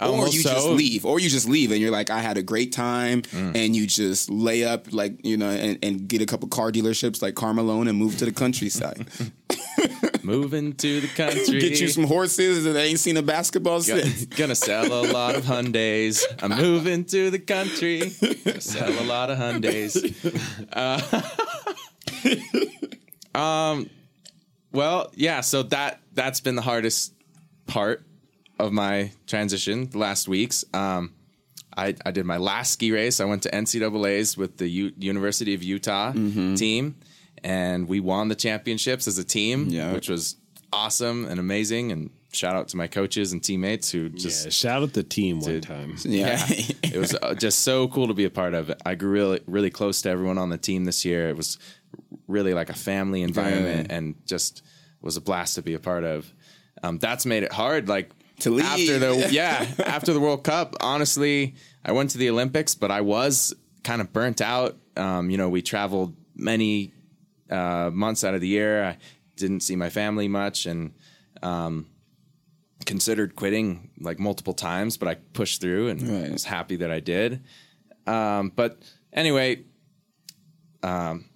B: Or
D: Almost
B: you just leave, or you just leave, and you're like, I had a great time,
D: Mm.
B: and you just lay up, like you know, and, and get a couple car dealerships like Karl Malone and move to the countryside.
D: Moving to the country.
B: Get you some horses that ain't seen a basketball since.
D: Gonna, gonna sell a lot of Hyundais. I'm moving to the country. Gonna sell a lot of Hyundais. Uh, um, well, yeah. So that that's been the hardest part of my transition. The last weeks. Um, I, I did my last ski race. I went to NCAA's with the U- University of Utah team, and we won the championships as a team,
B: Yeah.
D: which was awesome and amazing. And shout out to my coaches and teammates who just
A: Yeah, shout out the team one time.
B: Yeah.
D: it was uh, just so cool to be a part of it. I grew really really close to everyone on the team this year. It was really like a family environment, and just was a blast to be a part of. Um, that's made it hard, like
B: To leave.
D: after the yeah after the World Cup. Honestly, I went to the Olympics, but I was kind of burnt out. Um, you know, we traveled many uh, months out of the year. I didn't see my family much, and um, considered quitting like multiple times, but I pushed through and
B: Right.
D: was happy that I did. Um, but anyway, um,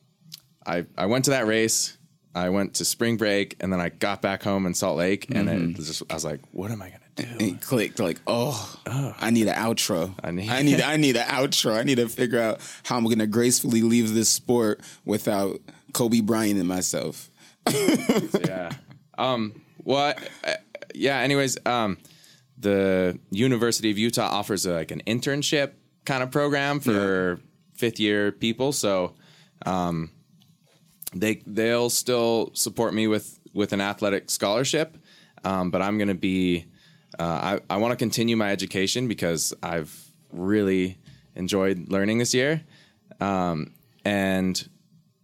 D: I I went to that race I went to spring break and then I got back home in Salt Lake and
B: Mm-hmm.
D: it was just, I was like, what am I gonna do?
B: And it clicked like, oh, I need an outro.
D: I need-
B: I need, I need an outro. I need to figure out how I'm gonna gracefully leave this sport without Kobe Bryant and myself.
D: yeah. Um. Well, uh, yeah. Anyways, um, the University of Utah offers a, like an internship kind of program for fifth year people. So, um, they they'll still support me with with an athletic scholarship, um, but I'm going to be. Uh, I I want to continue my education because I've really enjoyed learning this year, um, and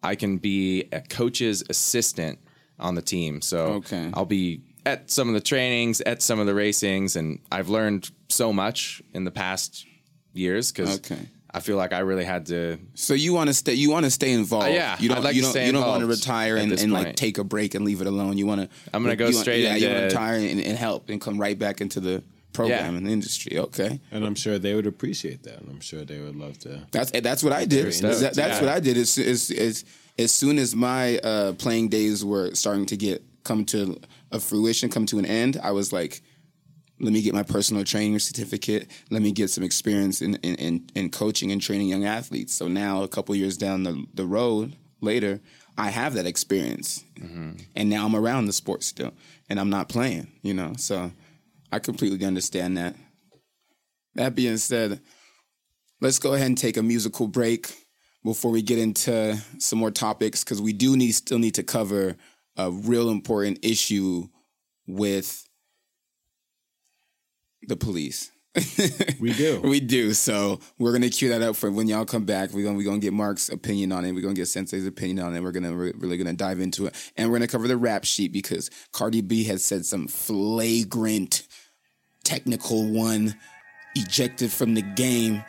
D: I can be a coach's assistant on the team. So
B: Okay.
D: I'll be at some of the trainings, at some of the racings, and I've learned so much in the past years because
B: Okay.
D: I feel like I really had to.
B: So you want to stay? You want to stay involved?
D: Uh, yeah,
B: You don't.
D: Like
B: you
D: to
B: don't. you don't want to retire and, and like take a break and leave it alone. You want to.
D: I'm gonna go
B: you want-
D: straight
B: Yeah, you want to retire and, and help and come right back into the program
D: Yeah.
B: and the industry. Okay.
A: And I'm sure they would appreciate that. And I'm sure they would love to.
B: That's that's what I did.
D: stoked,
B: That- that's
D: yeah.
B: what I did. As, as, as, as soon as my uh, playing days were starting to get come to a fruition, come to an end, I was like, let me get my personal training certificate. Let me get some experience in in, in, in coaching and training young athletes. So now, a couple years down the, the road later, I have that experience, and now I'm around the sport still, and I'm not playing. You know, so I completely understand that. That being said, let's go ahead and take a musical break before we get into some more topics because we do need still need to cover a real important issue with the police.
A: We do.
B: we do. So we're gonna cue that up for when y'all come back. We're gonna we're gonna get Mark's opinion on it. We're gonna get Sensei's opinion on it. We're gonna we're really gonna dive into it, and we're gonna cover the rap sheet because Cardi B has said some flagrant technical one ejected from the game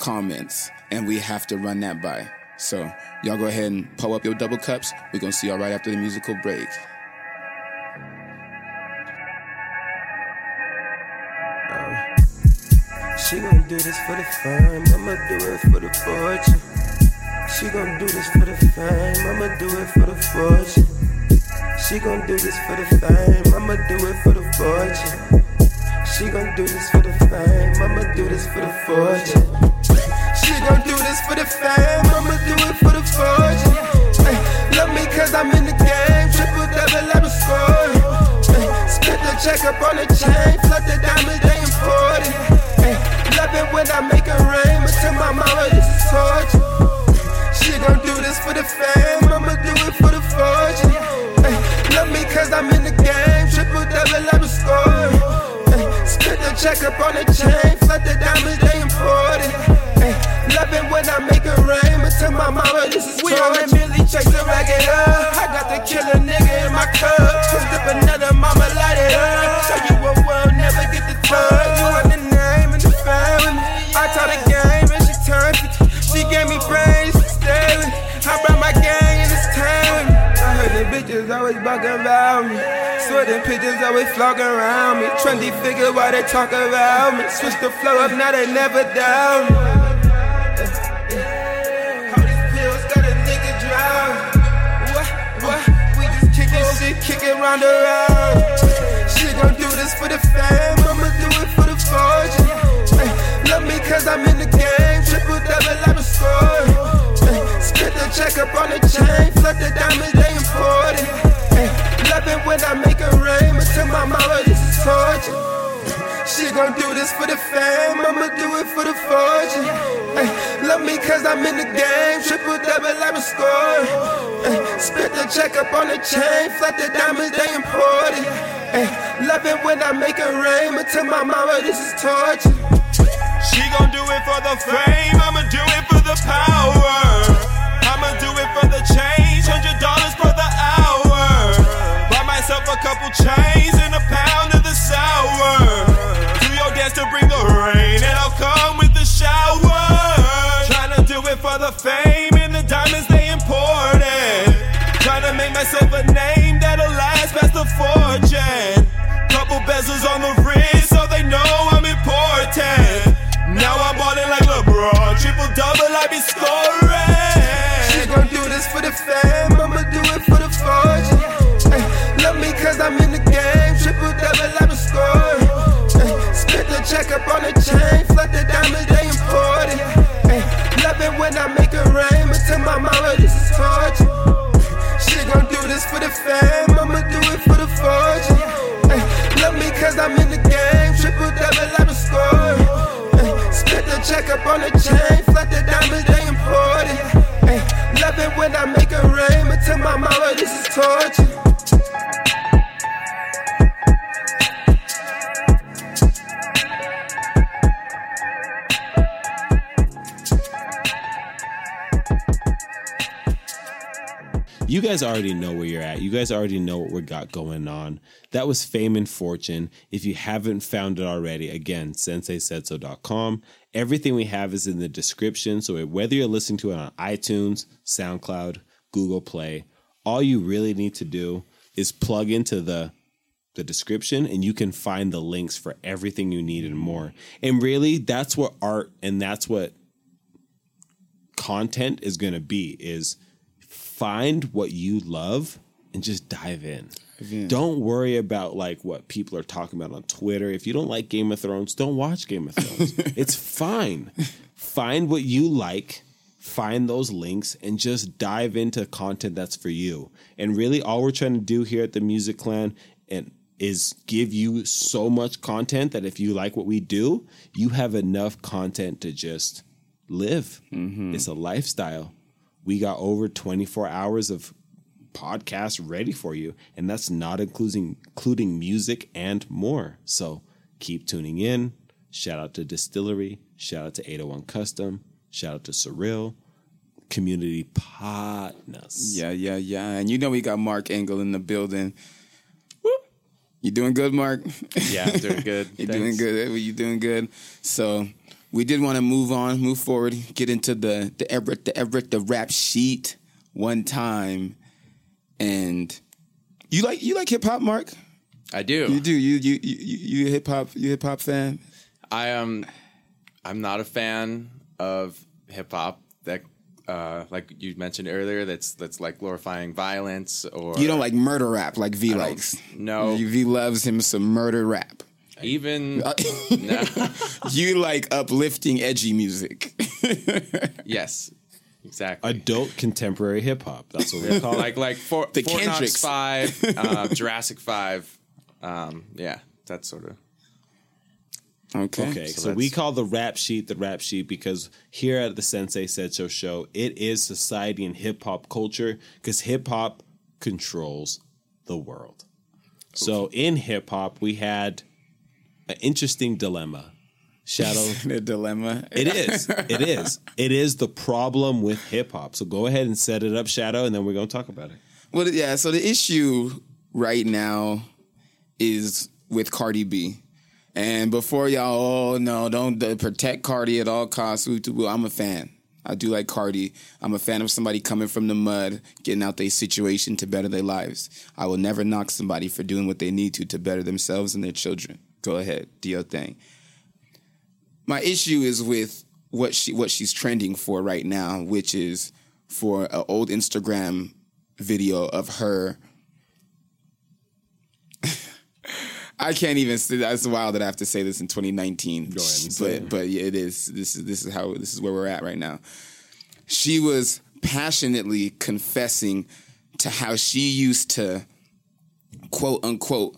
B: comments, and we have to run that by. So y'all go ahead and pull up your double cups. We're gonna see y'all right after the musical break.
G: Uh, she gon' do this for the fame, I'ma do it for the fortune. She gon' do this for the fame, I'ma do it for the fortune. She gon' do this for the fame, I'ma do it for the fortune. She gon' do this for the fame, I'ma do this for the fortune. She gon' do this for the fame, I'ma do it for the fortune. Love me cause I'm in the game, triple double ever score. Split the check up on the chain, flood the diamonds, they important. Love it when I make it rain, but to my mama, this is torture. She gon' do this for the fame, I'ma do it for the fortune. Love me cause I'm in the game, triple double ever score. Ay, the check up on the chain, flood the diamonds, they important. Ay, love it when I make it rain, but to my mama, this is
H: We on that Millie chase the racket up. I got the killer nigga in my cup. Twist up another mama light it up. Show you what will never get the touch. You want the name and the fame. I taught the game and she turned 50. She gave me brains to stay with. I brought my gang and it's time. I heard the bitches always bugging about me. Them pictures always flogging around me. Trendy figure why they talk about me. Switch the flow up, now they never down me. These pills got a nigga drown. What? What? We just kicking shit, kicking round around. She gon' do this for the fame, I'ma do it for the fortune. Love me cause I'm in the game, triple double ever score. Ay, split the check up on the chain, flood the diamonds, they important. It when I make it rain, but to my mama, this is torture. She gon' do this for the fame, I'ma do it for the fortune. Ay, love me cause I'm in the game, triple double ever score. Ay, split the check up on the chain, flood the diamonds, they important. Ay, love it when I make it rain, but to my mama, this is torture.
F: She gon' do it for the fame, I'ma do it for the power. I'ma do it for the change, hundred dollars a couple chains and a pound of the sour. Do your dance to bring the rain, and I'll come with the shower. Tryna do it for the fame and the diamonds they imported. Tryna make myself a name that'll last past the fortune. Couple bezels on the wrist
H: check up on the chain, flood the diamonds, they imported. Ay, love it when I make it rain, but to my mama, this is torture. She gon' do this for the fame, I'ma do it for the fortune. Ay, love me cause I'm in the game, triple double, been scoring. Ay, split the check up on the chain, flood the diamonds, they imported. Ay, love it when I make it rain, but to my mama, this is torture.
A: You guys already know where you're at. You guys already know what we got going on. That was Fame and Fortune. If you haven't found it already, again, senseisaidso.com. Everything we have is in the description. So whether you're listening to it on iTunes, SoundCloud, Google Play, all you really need to do is plug into the the description and you can find the links for everything you need and more. And really that's what art and that's what content is going to be is find what you love and just dive in.
B: in.
A: Don't worry about like what people are talking about on Twitter. If you don't like Game of Thrones, don't watch Game of Thrones. it's fine. Find what you like, find those links and just dive into content that's for you. And really all we're trying to do here at the Music Clan and is give you so much content that if you like what we do, you have enough content to just live. Mm-hmm. It's a lifestyle. We got over 24 hours of podcast ready for you, and that's not including including music and more. So keep tuning in. Shout out to Distillery, shout out to 801 Custom, shout out to Surreal, community partners.
B: Yeah, yeah, yeah. And you know we got Mark Engel in the building. Whoop. You doing good, Mark?
D: Yeah, I'm doing good.
B: You're doing good. You doing good. So we did want to move on, move forward, get into the the Everett, the Everett, the rap sheet one time. And you like you like hip hop, Mark?
D: I do.
B: You do. You you you you hip hop you hip hop fan?
D: I am. I'm not a fan of hip hop that, uh, like you mentioned earlier, that's that's like glorifying violence or
B: You don't like murder rap like V likes.
D: no.
B: V loves him some murder rap.
D: Even. no.
B: You like uplifting, edgy music.
D: Yes, exactly.
A: Adult contemporary hip hop. That's what we call it.
D: like like for
B: The
D: Fort Knox
B: Kendricks.
D: Five, uh, Jurassic Five. Um, yeah, that sort of.
B: okay.
A: Okay, so,
D: so
A: we call the rap sheet the rap sheet because here at the Sensei Said So show, it is society and hip hop culture because hip hop controls the world. So in hip hop, we had an interesting dilemma. Shadow,
B: The dilemma.
A: it is, it is, it is the problem with hip hop. So go ahead and set it up, Shadow, and then we're gonna talk about it.
B: Well, yeah. So the issue right now is with Cardi B. And before y'all, oh no, don't protect Cardi at all costs. I'm a fan. I do like Cardi. I'm a fan of somebody coming from the mud, getting out their situation to better their lives. I will never knock somebody for doing what they need to to better themselves and their children. Go ahead, do your thing. My issue is with what she what she's trending for right now, which is for an old Instagram video of her. I can't even say that's wild that I have to say this in 2019.
A: Go ahead
B: but but yeah, it is. This is this is how this is where we're at right now. She was passionately confessing to how she used to quote unquote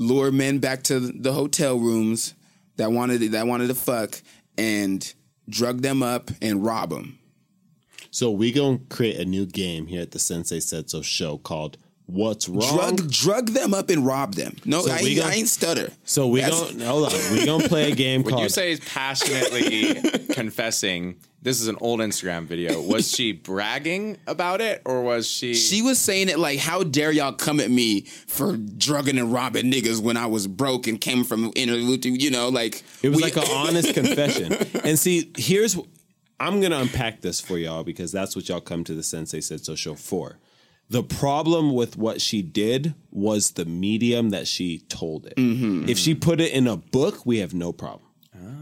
B: lure men back to the hotel rooms that wanted that wanted to fuck and drug them up and rob them.
A: So we gonna create a new game here at the Sensei Said So show called What's Wrong.
B: Drug drug them up and rob them. No,
A: So
B: I,
A: we
B: ain't,
A: gon-
B: I ain't stutter.
A: So we
B: That's-
A: gonna hold on. We gonna play a game
D: When
A: called
D: you say is passionately confessing, this is an old Instagram video. Was she bragging about it, or was she?
B: She was saying it like, "How dare y'all come at me for drugging and robbing niggas when I was broke and came from inner, you know, like
A: It was
B: we-
A: like an honest confession. And see, here's I'm gonna unpack this for y'all because that's what y'all come to the Sensei Said So show for. The problem with what she did was the medium that she told it. Mm-hmm. If she put it in a book, we have no problem.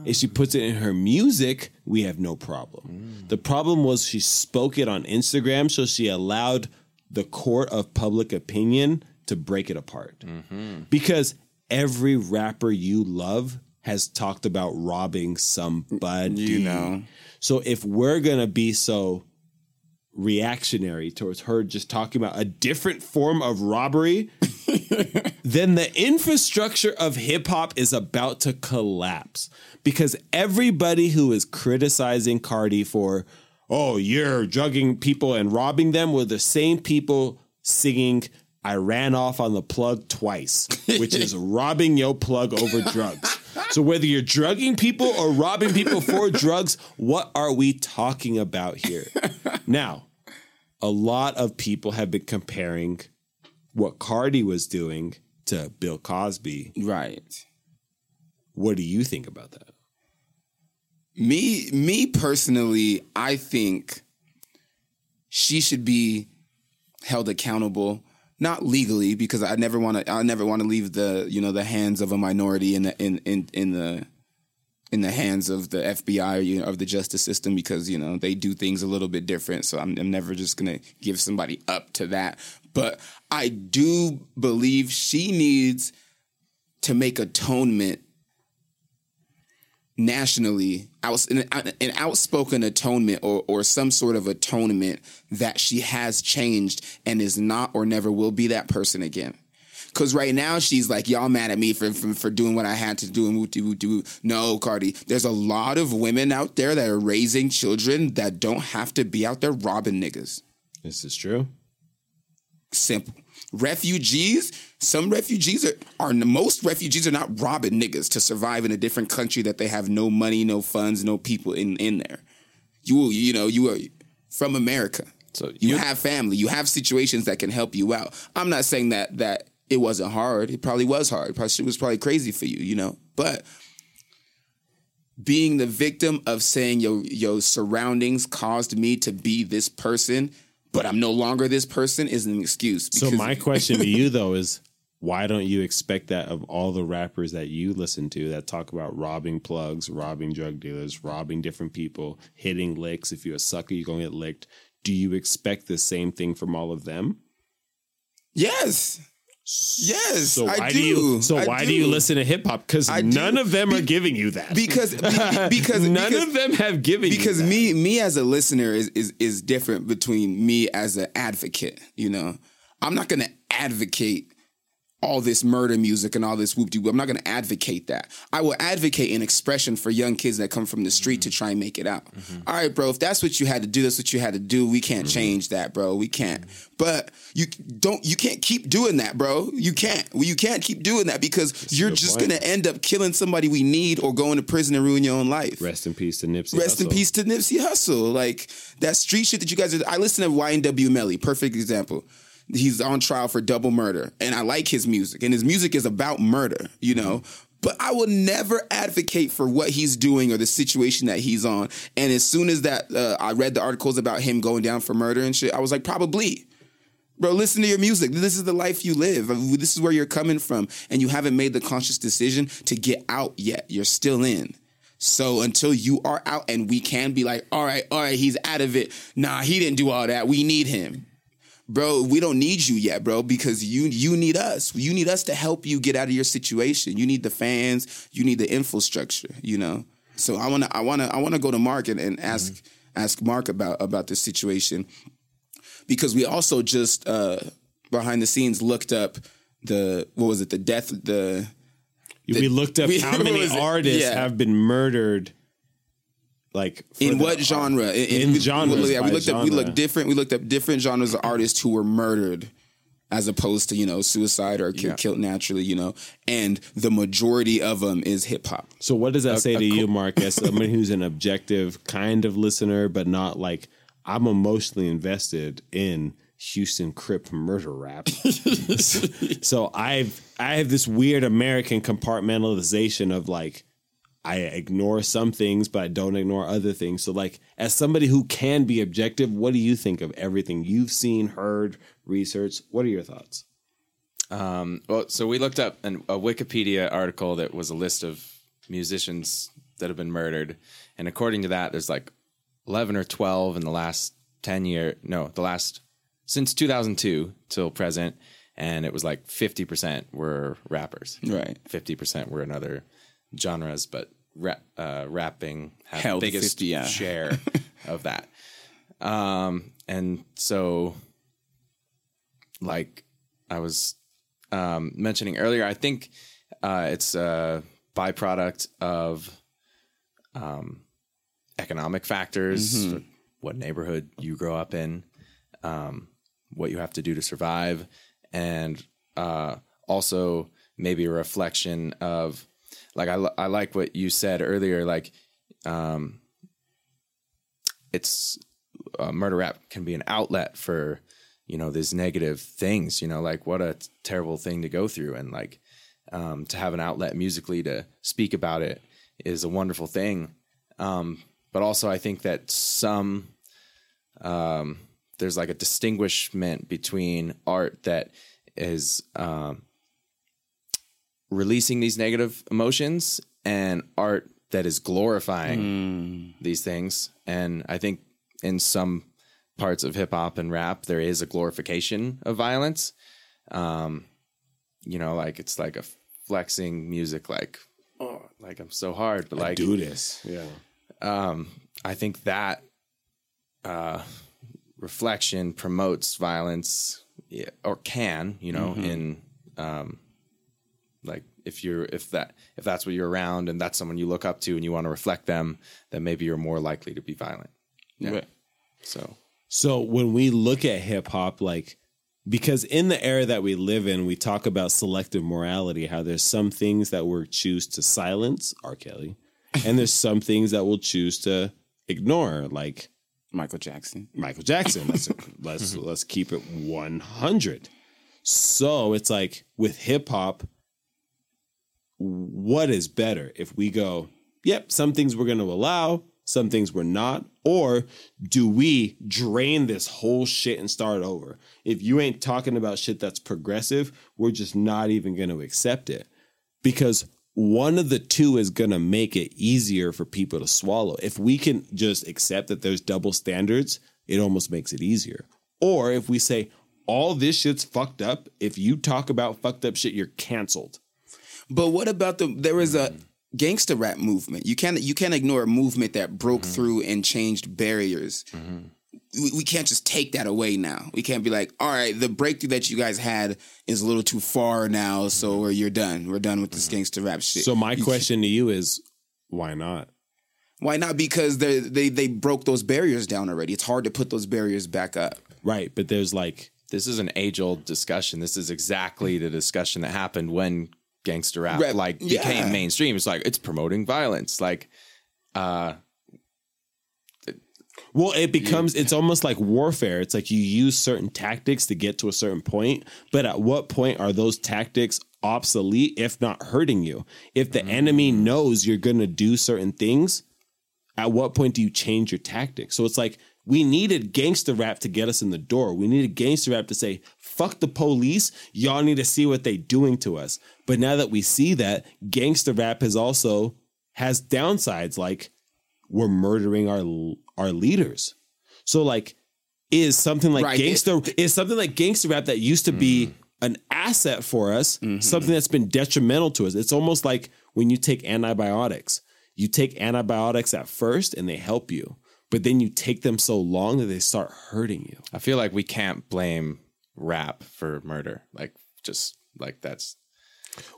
A: If she puts it in her music, we have no problem. The problem was she spoke it on Instagram, so she allowed the court of public opinion to break it apart. Because every rapper you love has talked about robbing somebody.
B: You know.
A: So if we're gonna be so reactionary towards her just talking about a different form of robbery, then the infrastructure of hip hop is about to collapse because everybody who is criticizing Cardi for, oh, you're drugging people and robbing them were the same people singing. I ran off on the plug twice, which is robbing your plug over drugs. So whether you're drugging people or robbing people for drugs, what are we talking about here? Now, a lot of people have been comparing what Cardi was doing to Bill Cosby.
B: Right.
A: What do you think about that?
B: Me me personally, I think she should be held accountable not legally because I never want to I never want to leave the you know the hands of a minority in the in in in the in the hands of the FBI or you know, of the justice system because you know they do things a little bit different. So I'm, I'm never just gonna give somebody up to that. But I do believe she needs to make atonement nationally out, an, an outspoken atonement or, or some sort of atonement that she has changed and is not or never will be that person again. Cause right now she's like, y'all mad at me for, for, for doing what I had to do and woo woo woo. No, Cardi, there's a lot of women out there that are raising children that don't have to be out there robbing niggas.
A: This is true.
B: Simple. Refugees, some refugees are, are most refugees are not robbing niggas to survive in a different country that they have no money, no funds, no people in, in there. You you know, you are from America.
D: So
B: you
D: you-
B: have family, you have situations that can help you out. I'm not saying that that it wasn't hard. It probably was hard. Probably it was probably crazy for you, you know. But being the victim of saying your your surroundings caused me to be this person, but I'm no longer this person is an excuse.
A: So my question to you though is why don't you expect that of all the rappers that you listen to that talk about robbing plugs, robbing drug dealers, robbing different people, hitting licks? If you're a sucker, you're gonna get licked. Do you expect the same thing from all of them?
B: Yes. Yes,
A: So
B: I
A: why
B: do.
A: you so
B: I
A: why do. you listen to hip hop? Because none
B: do.
A: of them are giving you that.
B: Because be- be- because
A: none
B: because,
A: of them have given
B: because
A: you that.
B: me me as a listener is is is different between me as an advocate. You know, I'm not going to advocate all this murder music and all this whoop de whoop. I'm not going to advocate that. I will advocate an expression for young kids that come from the street to try and make it out. Mm-hmm. All right, bro. If that's what you had to do, that's what you had to do. We can't mm-hmm. change that, bro. We can't. But you don't. You can't keep doing that, bro. You can't. Well, you can't keep doing that because you're just going to end up killing somebody we need or going to prison and ruin your own life.
A: Rest in peace to Nipsey.
B: Rest in peace to Nipsey Hussle. Like that street shit that you guys are. I listen to YNW Melly. Perfect example. He's on trial for double murder, and I like his music, and his music is about murder. You know. But I will never advocate for what he's doing or the situation that he's on. And as soon as that, uh, I read the articles about him going down for murder and shit. I was like, probably, bro. Listen to your music. This is the life you live. This is where you're coming from, and you haven't made the conscious decision to get out yet. You're still in. So until you are out and we can be like, all right, all right, he's out of it. Nah, he didn't do all that. We need him. Bro, we don't need you yet, bro, because you you need us. You need us to help you get out of your situation. You need the fans, you need the infrastructure, you know. So I wanna I wanna I wanna go to Mark and, and ask ask Mark about about this situation. Because we also just uh behind the scenes looked up the what was it, the death the
A: we looked up
B: we-
A: how many artists
B: Yeah.
A: have been murdered. Like
B: in
A: the-
B: what genre?
A: In
B: we,
A: genres
B: Yeah, we
A: by
B: looked up. We looked different. We looked up different genres of artists who were murdered, as opposed to you know suicide or ki-
D: Yeah.
B: killed naturally. You know, and the majority of them is hip hop.
A: So what does that say to you, Mark, as somebody who's an objective kind of listener, but not like I'm emotionally invested in Houston Crip murder rap. so I've I have this weird American compartmentalization of like I ignore some things, but I don't ignore other things. So like as somebody who can be objective, what do you think of everything you've seen, heard, researched? What are your thoughts?
D: Um, well, so we looked up an, a Wikipedia article that was a list of musicians that have been murdered, and according to that, there's like eleven or twelve in the last ten year. No, the last since 2002 till present, and it was like fifty percent were rappers,
B: Right.
D: Fifty percent were in other genres, but rap, uh, rapping had
B: Held
D: the biggest
B: 50, yeah.
D: share of that. Um, and so, like I was um, mentioning earlier, I think uh, it's a byproduct of um, economic factors, what neighborhood you grow up in, um, what you have to do to survive, and uh, also maybe a reflection of like I, I like what you said earlier, like um, it's uh, murder rap can be an outlet for you know these negative things you know like what a terrible thing to go through. And like um, to have an outlet musically to speak about it is a wonderful thing. Um, but also i think that some um, there's like a distinguishment between art that is um, releasing these negative emotions and art that is glorifying these things. And I think in some parts of hip hop and rap, there is a glorification of violence. Um, you know, like it's like a flexing music, like, oh, like I'm so hard, but like,
A: do this. Yeah.
D: um, I think that uh, reflection promotes violence, or can, you know, in um, like if you're if that if that's what you're around and that's someone you look up to and you want to reflect them, then maybe you're more likely to be violent. Yeah.
B: Right.
D: So
A: So when we look at hip hop, like, because in the era that we live in, we talk about selective morality, how there's some things that we'll choose to silence, R. Kelly, and there's some things that we'll choose to ignore, like
B: Michael Jackson.
A: Michael Jackson. Let's let's let's keep it 100. So it's like with hip hop, what is better if we go, yep, some things we're going to allow, some things we're not, or do we drain this whole shit and start over? If you ain't talking about shit that's progressive, we're just not even going to accept it because one of the two is going to make it easier for people to swallow. If we can just accept that there's double standards, it almost makes it easier. Or if we say all this shit's fucked up, if you talk about fucked up shit, you're canceled.
B: But what about the? There was a mm. gangster rap movement. You can't you can't ignore a movement that broke mm-hmm. through and changed barriers. Mm-hmm. We, we can't just take that away now. We can't be like, all right, the breakthrough that you guys had is a little too far now, so mm-hmm. we're, you're done. We're done with this gangster rap shit.
A: So my
B: You
A: question to you is why not?
B: Why not? Because they they they broke those barriers down already. It's hard to put those barriers back up.
A: Right, but there's like
D: this is an age old discussion. This is exactly the discussion that happened when gangster rap
B: Rap-
D: like
B: yeah.
D: became mainstream. It's like it's promoting violence. Like uh
A: Well, it becomes it's almost like warfare. It's like you use certain tactics to get to a certain point, but at what point are those tactics obsolete if not hurting you? If the enemy knows you're going to do certain things, at what point do you change your tactics? So it's like we needed gangster rap to get us in the door. We needed gangster rap to say, fuck the police. Y'all need to see what they doing to us. But now that we see that, gangster rap has also has downsides like we're murdering our our leaders. So like is something like
B: Right.
A: gangster is something like gangster rap that used to be mm. an asset for us, mm-hmm. something that's been detrimental to us. It's almost like when you take antibiotics. You take antibiotics at first and they help you, but then you take them so long that they start hurting you.
D: I feel like we can't blame rap for murder. Like just like that's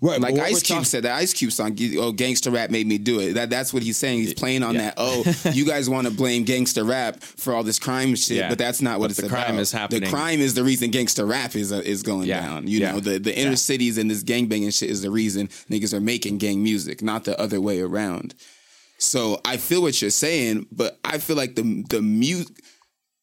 A: Right,
B: Like Ice Cube
A: talk-
B: said, that Ice Cube song, "Oh, gangster rap made me do it." That that's what he's saying. He's playing on that. Oh, you guys want to blame gangster rap for all this crime shit,
D: Yeah.
B: but that's not what
D: But
B: it's
D: the crime is happening.
B: The crime is the reason gangster rap is uh, is going
D: Yeah.
B: down. You
D: Yeah.
B: know, the the inner
D: Yeah.
B: cities and this gangbanging shit is the reason niggas are making gang music, not the other way around. So I feel what you're saying, but I feel like the the music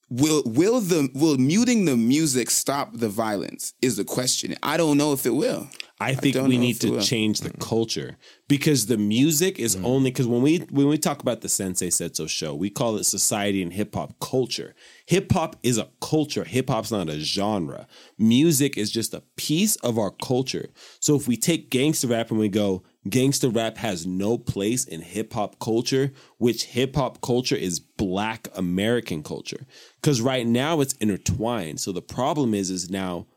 B: will will the will muting the music stop the violence is the question. I don't know if it will.
A: I think
B: don't
A: we need to change the mm-hmm. culture because the music is mm-hmm. only because when we when we talk about the Sensei Said So show, we call it society and hip hop culture. Hip hop is a culture. Hip hop's not a genre. Music is just a piece of our culture. So if we take gangster rap and we go, gangster rap has no place in hip hop culture, which hip hop culture is black American culture. Because right now it's intertwined. So the problem is, is now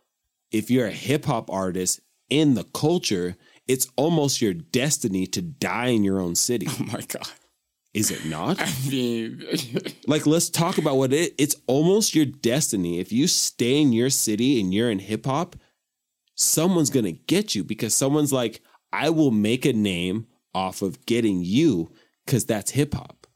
A: if you're a hip hop artist in the culture, it's almost your destiny to die in your own city.
B: Oh my god.
A: Is it not?
B: I mean,
A: like let's talk about what it it's almost your destiny if you stay in your city and you're in hip hop someone's going to get you because someone's like I will make a name off of getting you cuz that's hip hop.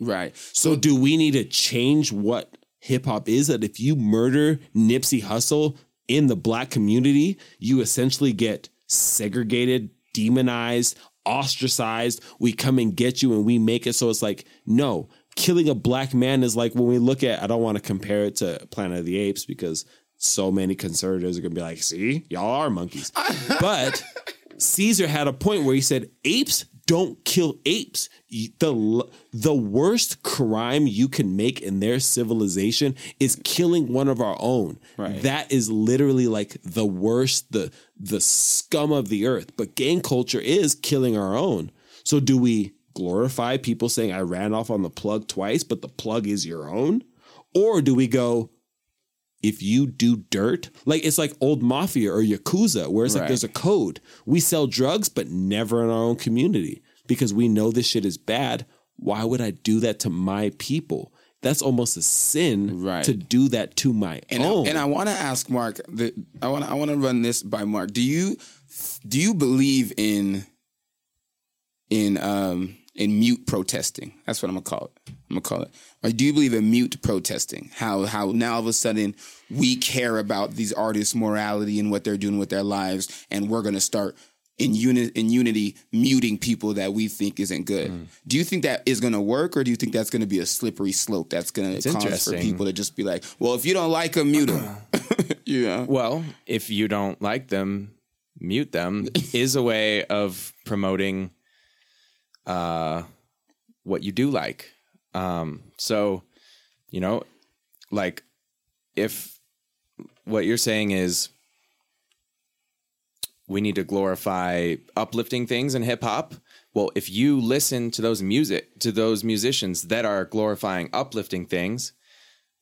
B: Right.
A: so do we need to change what hip hop is? That if you murder Nipsey Hussle in the black community you essentially get segregated demonized ostracized. We come and get you and we make it so it's like no killing a black man is like when we look at I don't want to compare it to Planet of the Apes because so many conservatives are going to be like see? Y'all are monkeys. But Caesar had a point where he said apes don't kill apes. The the worst crime you can make in their civilization is killing one of our own.
B: Right.
A: That is literally like the worst, the the scum of the earth. But gang culture is killing our own. So do we glorify people saying I ran off on the plug twice, but the plug is your own? Or do we go, if you do dirt, like it's like old mafia or yakuza, where it's like there's a code. We sell drugs, but never in our own community because we know this shit is bad. Why would I do that to my people? That's almost a sin
B: Right.
A: to do that to my
B: And
A: own.
B: I, and I want to ask Mark. The, I want I want to run this by Mark. Do you do you believe in in um in mute protesting? That's what I'm gonna call it. I'm gonna call it. Or do you believe in mute protesting? How how now all of a sudden we care about these artists' morality and what they're doing with their lives, and we're gonna start in unit in unity muting people that we think isn't good.
D: Mm.
B: Do you think that is going to work, or do you think that's going to be a slippery slope that's going to cause for people to just be like, "Well, if you don't like them, mute them." know?
D: Well, if you don't like them, mute them is a way of promoting uh, what you do like. Um, so, you know, like if what you're saying is we need to glorify uplifting things in hip hop. Well, if you listen to those music to those musicians that are glorifying uplifting things,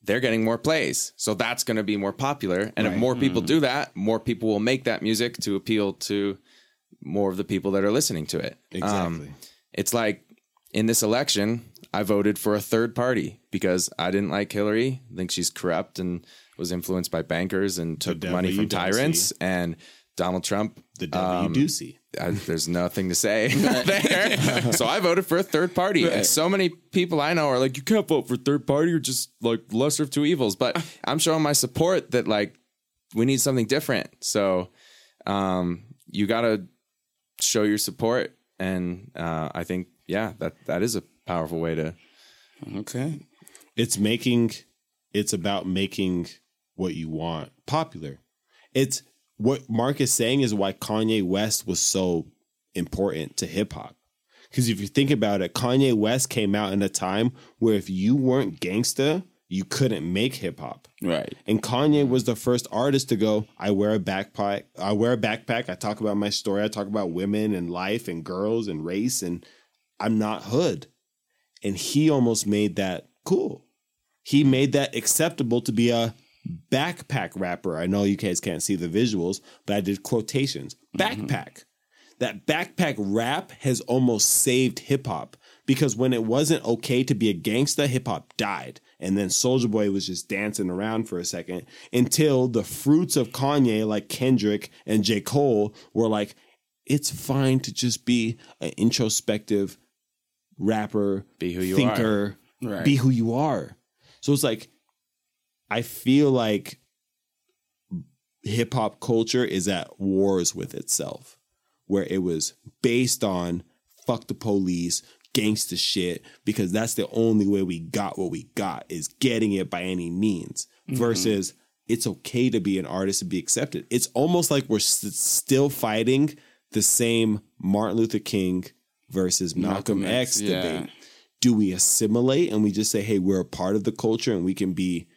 D: they're getting more plays. So that's going to be more popular. And if more people do that, more people will make that music to appeal to more of the people that are listening to it. Um,
A: Exactly.
D: It's like in this election, I voted for a third party because I didn't like Hillary. I think she's corrupt and was influenced by bankers and took money from tyrants.
A: see.
D: And Donald Trump,
A: the devil
D: um,
A: you do see.
D: I, there's nothing to say there. so I voted for a third party. And so many people I know are like, you can't vote for third party. You're just like lesser of two evils. But I'm showing my support that like we need something different. So um, you got to show your support. And uh, I think, yeah, that that is a powerful way to.
B: Okay.
A: it's making it's about making what you want popular it's what mark is saying is why kanye west was so important to hip-hop because if you think about it kanye west came out in a time where if you weren't gangsta you couldn't make hip-hop
B: Right.
A: and Kanye was the first artist to go, I wear a backpack. I wear a backpack. I talk about my story. I talk about women and life and girls and race and I'm not hood. And he almost made that cool. He made that acceptable to be a backpack rapper. I know you guys can't see the visuals, but I did quotations. Mm-hmm. Backpack. That backpack rap has almost saved hip hop because when it wasn't okay to be a gangsta, hip hop died. And then Soulja Boy was just dancing around for a second until the fruits of Kanye, like Kendrick and J. Cole, were like, it's fine to just be an introspective rapper,
D: Be who you
A: thinker,
B: Right.
A: be who you are. So it's like, I feel like hip hop culture is at wars with itself, where it was based on fuck the police, gangsta shit, because that's the only way we got what we got is getting it by any means, mm-hmm. versus it's okay to be an artist and be accepted. It's almost like we're s- still fighting the same Martin Luther King versus Malcolm,
B: Malcolm
A: X,
B: X, yeah.
A: debate. Do we assimilate and we just say, hey, we're a part of the culture and we can be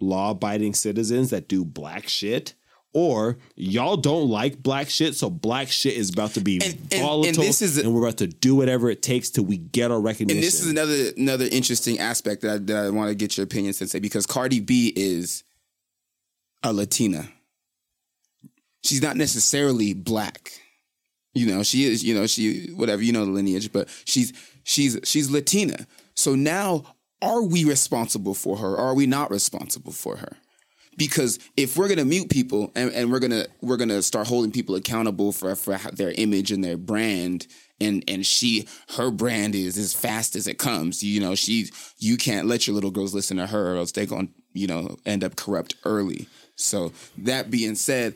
A: law abiding citizens that do black shit? Or y'all don't like black shit, so black shit is about to be
B: And- and- and
A: volatile,
B: this is a-
A: and we're about to do whatever it takes till we get our recognition.
B: And this is another another interesting aspect that I, that I want to get your opinion, Sensei, because Cardi B is a Latina. she's not necessarily black. You know, she is, you know, she whatever, you know the lineage, but she's she's she's Latina. So now are we responsible for her? Or are we not responsible for her? Because if we're gonna mute people and, and we're gonna we're gonna start holding people accountable for for their image and their brand, and and she her brand is as fast as it comes. You know, she you can't let your little girls listen to her, or else they're gonna you know end up corrupt early. So that being said,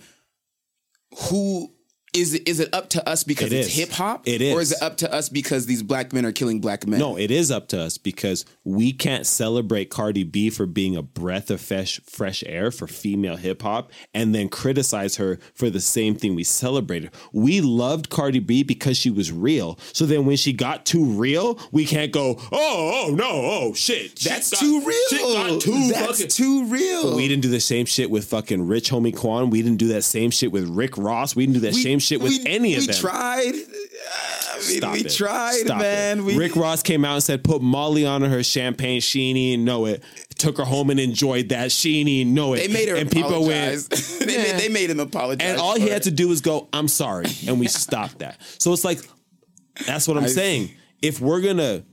B: who is it, is it up to us because
A: It
B: it's hip hop?
A: It
B: Or
A: is.
B: is it up to us because these black men are killing black men?
A: No, it is up to us because we can't celebrate Cardi B for being a breath of fresh fresh air for female hip hop and then criticize her for the same thing we celebrated. We loved Cardi B because she was real. So then when she got too real, we can't go, "Oh, oh no, oh shit.
B: That's
A: got-
B: too real.
A: shit got too
B: That's
A: fucking-
B: too real.
A: But we didn't do the same shit with fucking Rich Homie Quan. We didn't do that same shit with Rick Ross. We didn't do that
B: We-
A: same shit with
B: we-
A: any of
B: we
A: them.
B: tried. I mean,
A: Stop
B: we
A: it.
B: tried,
A: Stop
B: man. We,
A: Rick Ross came out and said, "Put Molly on her champagne. She didn't know it. Took her home and enjoyed that. She didn't know it.
B: they made her
A: and
B: apologize.
A: people went.
B: they, made, they made him apologize.
A: and all he
B: it.
A: had to do was go, "I'm sorry," and we stopped that. So it's like, that's what I'm
B: I-
A: saying. If we're gonna,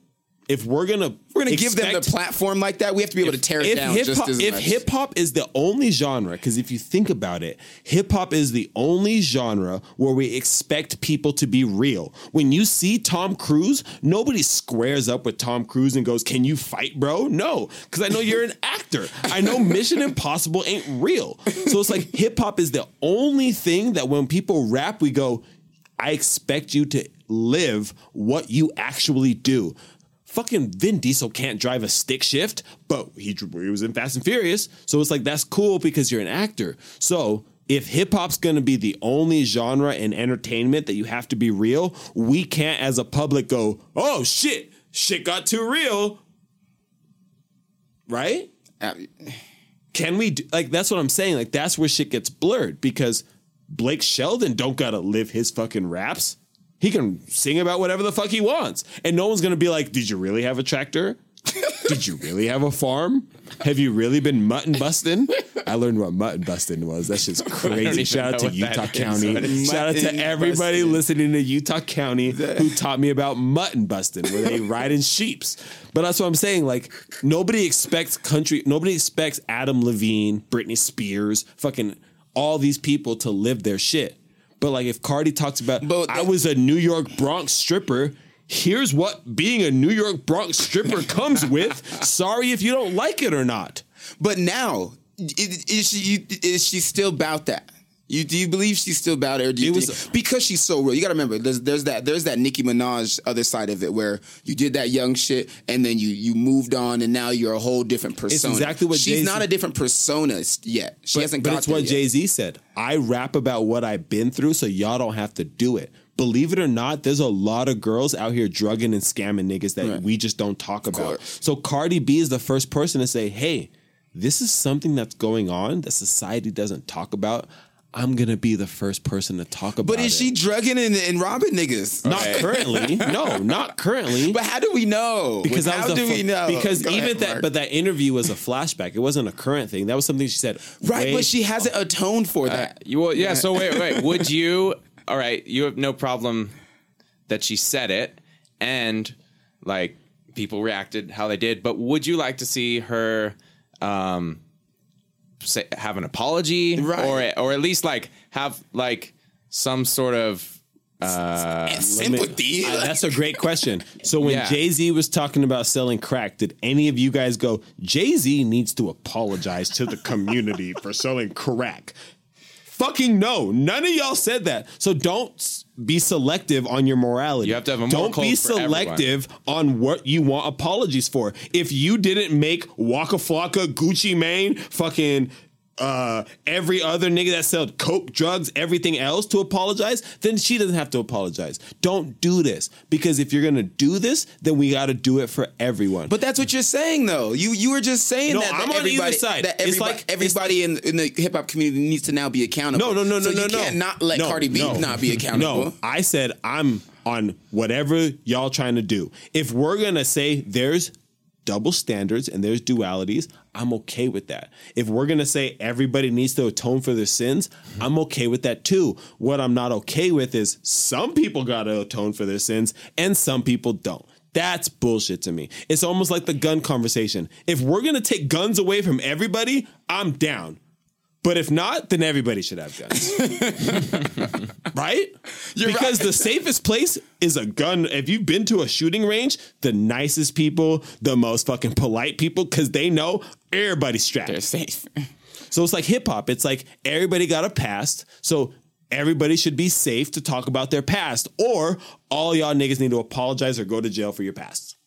A: if we're gonna,
B: We're gonna give them the platform like that. We have to be able to tear it
A: if
B: down
A: hip
B: just
A: hop,
B: as
A: if hip hop is the only genre, because if you think about it, hip hop is the only genre where we expect people to be real. When you see Tom Cruise, nobody squares up with Tom Cruise and goes, "Can you fight, bro?" No, because I know you're an actor. I know Mission Impossible ain't real. So it's like hip hop is the only thing that when people rap, we go, "I expect you to live what you actually do." Fucking Vin Diesel can't drive a stick shift, but he, he was in Fast and Furious. So it's like, that's cool because you're an actor. So if hip hop's gonna be the only genre in entertainment that you have to be real, we can't as a public go, oh shit, shit got too real. Right?
B: Uh,
A: Can we do, like that's what I'm saying? Like that's where shit gets blurred because Blake Shelton don't gotta live his fucking raps. He can sing about whatever the fuck he wants. And no one's gonna be like, Did you really have a tractor? Did you really have a farm? Have you really been mutton busting? I learned what mutton busting was. That shit's crazy. Shout out to
D: know what that
A: Utah. County.
B: Is
A: Shout out to everybody listening to Utah County who taught me about mutton busting, where they ride in sheeps. But that's what I'm saying. Like nobody expects country. Nobody expects Adam Levine, Britney Spears, fucking all these people to live their shit. But like if Cardi talks about,
B: But
A: I was a New York Bronx stripper. Here's what being a New York Bronx stripper comes with. Sorry if you don't like it or not.
B: But now, is, is she is she still about that? You do you believe she's still about? Or do you
A: was-
B: think- because she's so real. You got to remember, there's there's that there's that Nicki Minaj other side of it where you did that young shit and then you you moved on and now you're a whole different persona.
A: exactly what
B: she's
A: Jay-Z-
B: not a different persona yet. She
A: but,
B: hasn't
A: but it's what. Jay Z said. I rap about what I've been through, so y'all don't have to do it. Believe it or not, there's a lot of girls out here drugging and scamming niggas that
B: Right.
A: we just don't talk about.
B: course.
A: So Cardi B is the first person to say, "Hey, this is something that's going on that society doesn't talk about." I'm gonna be the first person to talk about it.
B: But is
A: it.
B: she drugging and, and robbing niggas?
A: Not currently. No, not currently.
B: But how do we know?
A: because
B: how
A: was
B: do
A: a
B: we know?
A: Because
B: Go
A: even
B: ahead,
A: that,
B: Mark.
A: but that interview was a flashback. It wasn't a current thing. That was something she said.
B: right, but she hasn't atoned for that.
D: You well, yeah. So wait, wait. Would you? All right. You have no problem that she said it, and like people reacted how they did. But would you like to see her um, say have an apology,
B: Right.
D: or or at least like have like some sort of
B: And sympathy.
A: Uh, that's a great question. So when
D: Yeah.
A: Jay Z was talking about selling crack, did any of you guys go? Jay Z needs to apologize to the community for selling crack. Fucking no, none of y'all said that. So don't be selective on your morality.
D: You have to have a
A: Don't be
D: code for everyone.
A: selective on what you want apologies for. If you didn't make Waka Flocka, Gucci Mane, fucking uh, every other nigga that sold coke, drugs, everything else to apologize, then she doesn't have to apologize. Don't do this because if you're gonna do this, then we got to do it for everyone.
B: But that's what you're saying, though. You you were just saying
A: No,
B: that, that
A: I'm on either
B: everybody,
A: side.
B: that
A: It's like-
B: everybody in, in the hip hop community needs to now be accountable.
A: No, no, no,
B: so
A: no, no,
B: you
A: no.
B: can't not let
A: No,
B: Cardi B
A: no.
B: not be accountable.
A: No, I said I'm on whatever y'all trying to do. If we're gonna say there's double standards and there's dualities, I'm okay with that. If we're gonna say everybody needs to atone for their sins, I'm okay with that too. What I'm not okay with is some people gotta atone for their sins and some people don't. That's bullshit to me. It's almost like the gun conversation. If we're gonna take guns away from everybody, I'm down. But if not, then everybody should have guns. right? because the safest place is a gun. If you've been to a shooting range, the nicest people, the most fucking polite people, because they know everybody's strapped.
B: They're safe.
A: So it's like hip hop. It's like everybody got a past. So everybody should be safe to talk about their past. Or all y'all niggas need to apologize or go to jail for your past.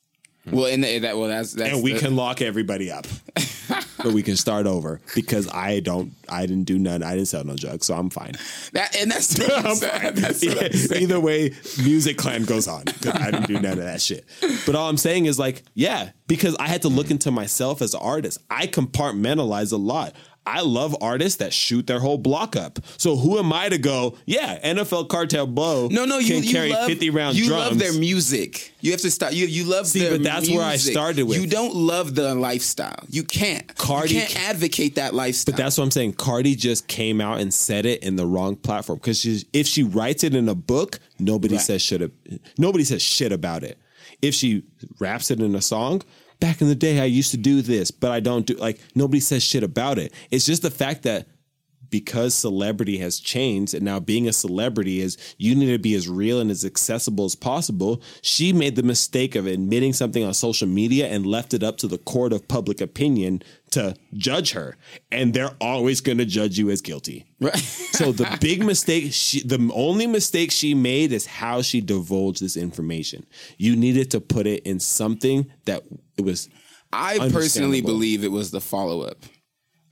A: Mm-hmm.
B: Well, and that well, that's that's
A: and we
B: the-
A: can lock everybody up. but we can start over because I don't I didn't do none. I didn't sell no drugs, so I'm fine.
B: that and that's what I'm saying. That's I'm.
A: Either way, Music Clan goes on I didn't do none of that shit. But all I'm saying is like, yeah, because I had to look into myself as an artist. I compartmentalize a lot. I love artists that shoot their whole block up. So who am I to go? Yeah, NFL Cartel Blow.
B: No, no, you,
A: can
B: you
A: carry
B: love,
A: 50 round
B: You
A: drums.
B: love their music. You have to start. You you love
A: See, but that's where I started with.
B: You don't love the lifestyle. You can't.
A: Cardi
B: you can't advocate that lifestyle.
A: But that's what I'm saying. Cardi just came out and said it in the wrong platform because if she writes it in a book, nobody says shit. Nobody says shit about it. If she raps it in a song, back in the day I used to do this, but I don't do like nobody says shit about it. It's just the fact that because celebrity has changed and now being a celebrity is you need to be as real and as accessible as possible. She made the mistake of admitting something on social media and left it up to the court of public opinion to judge her. And they're always going to judge you as guilty.
B: Right.
A: so the big mistake, she, the only mistake she made is how she divulged this information. You needed to put it in something that it was.
B: I personally believe it was the follow up.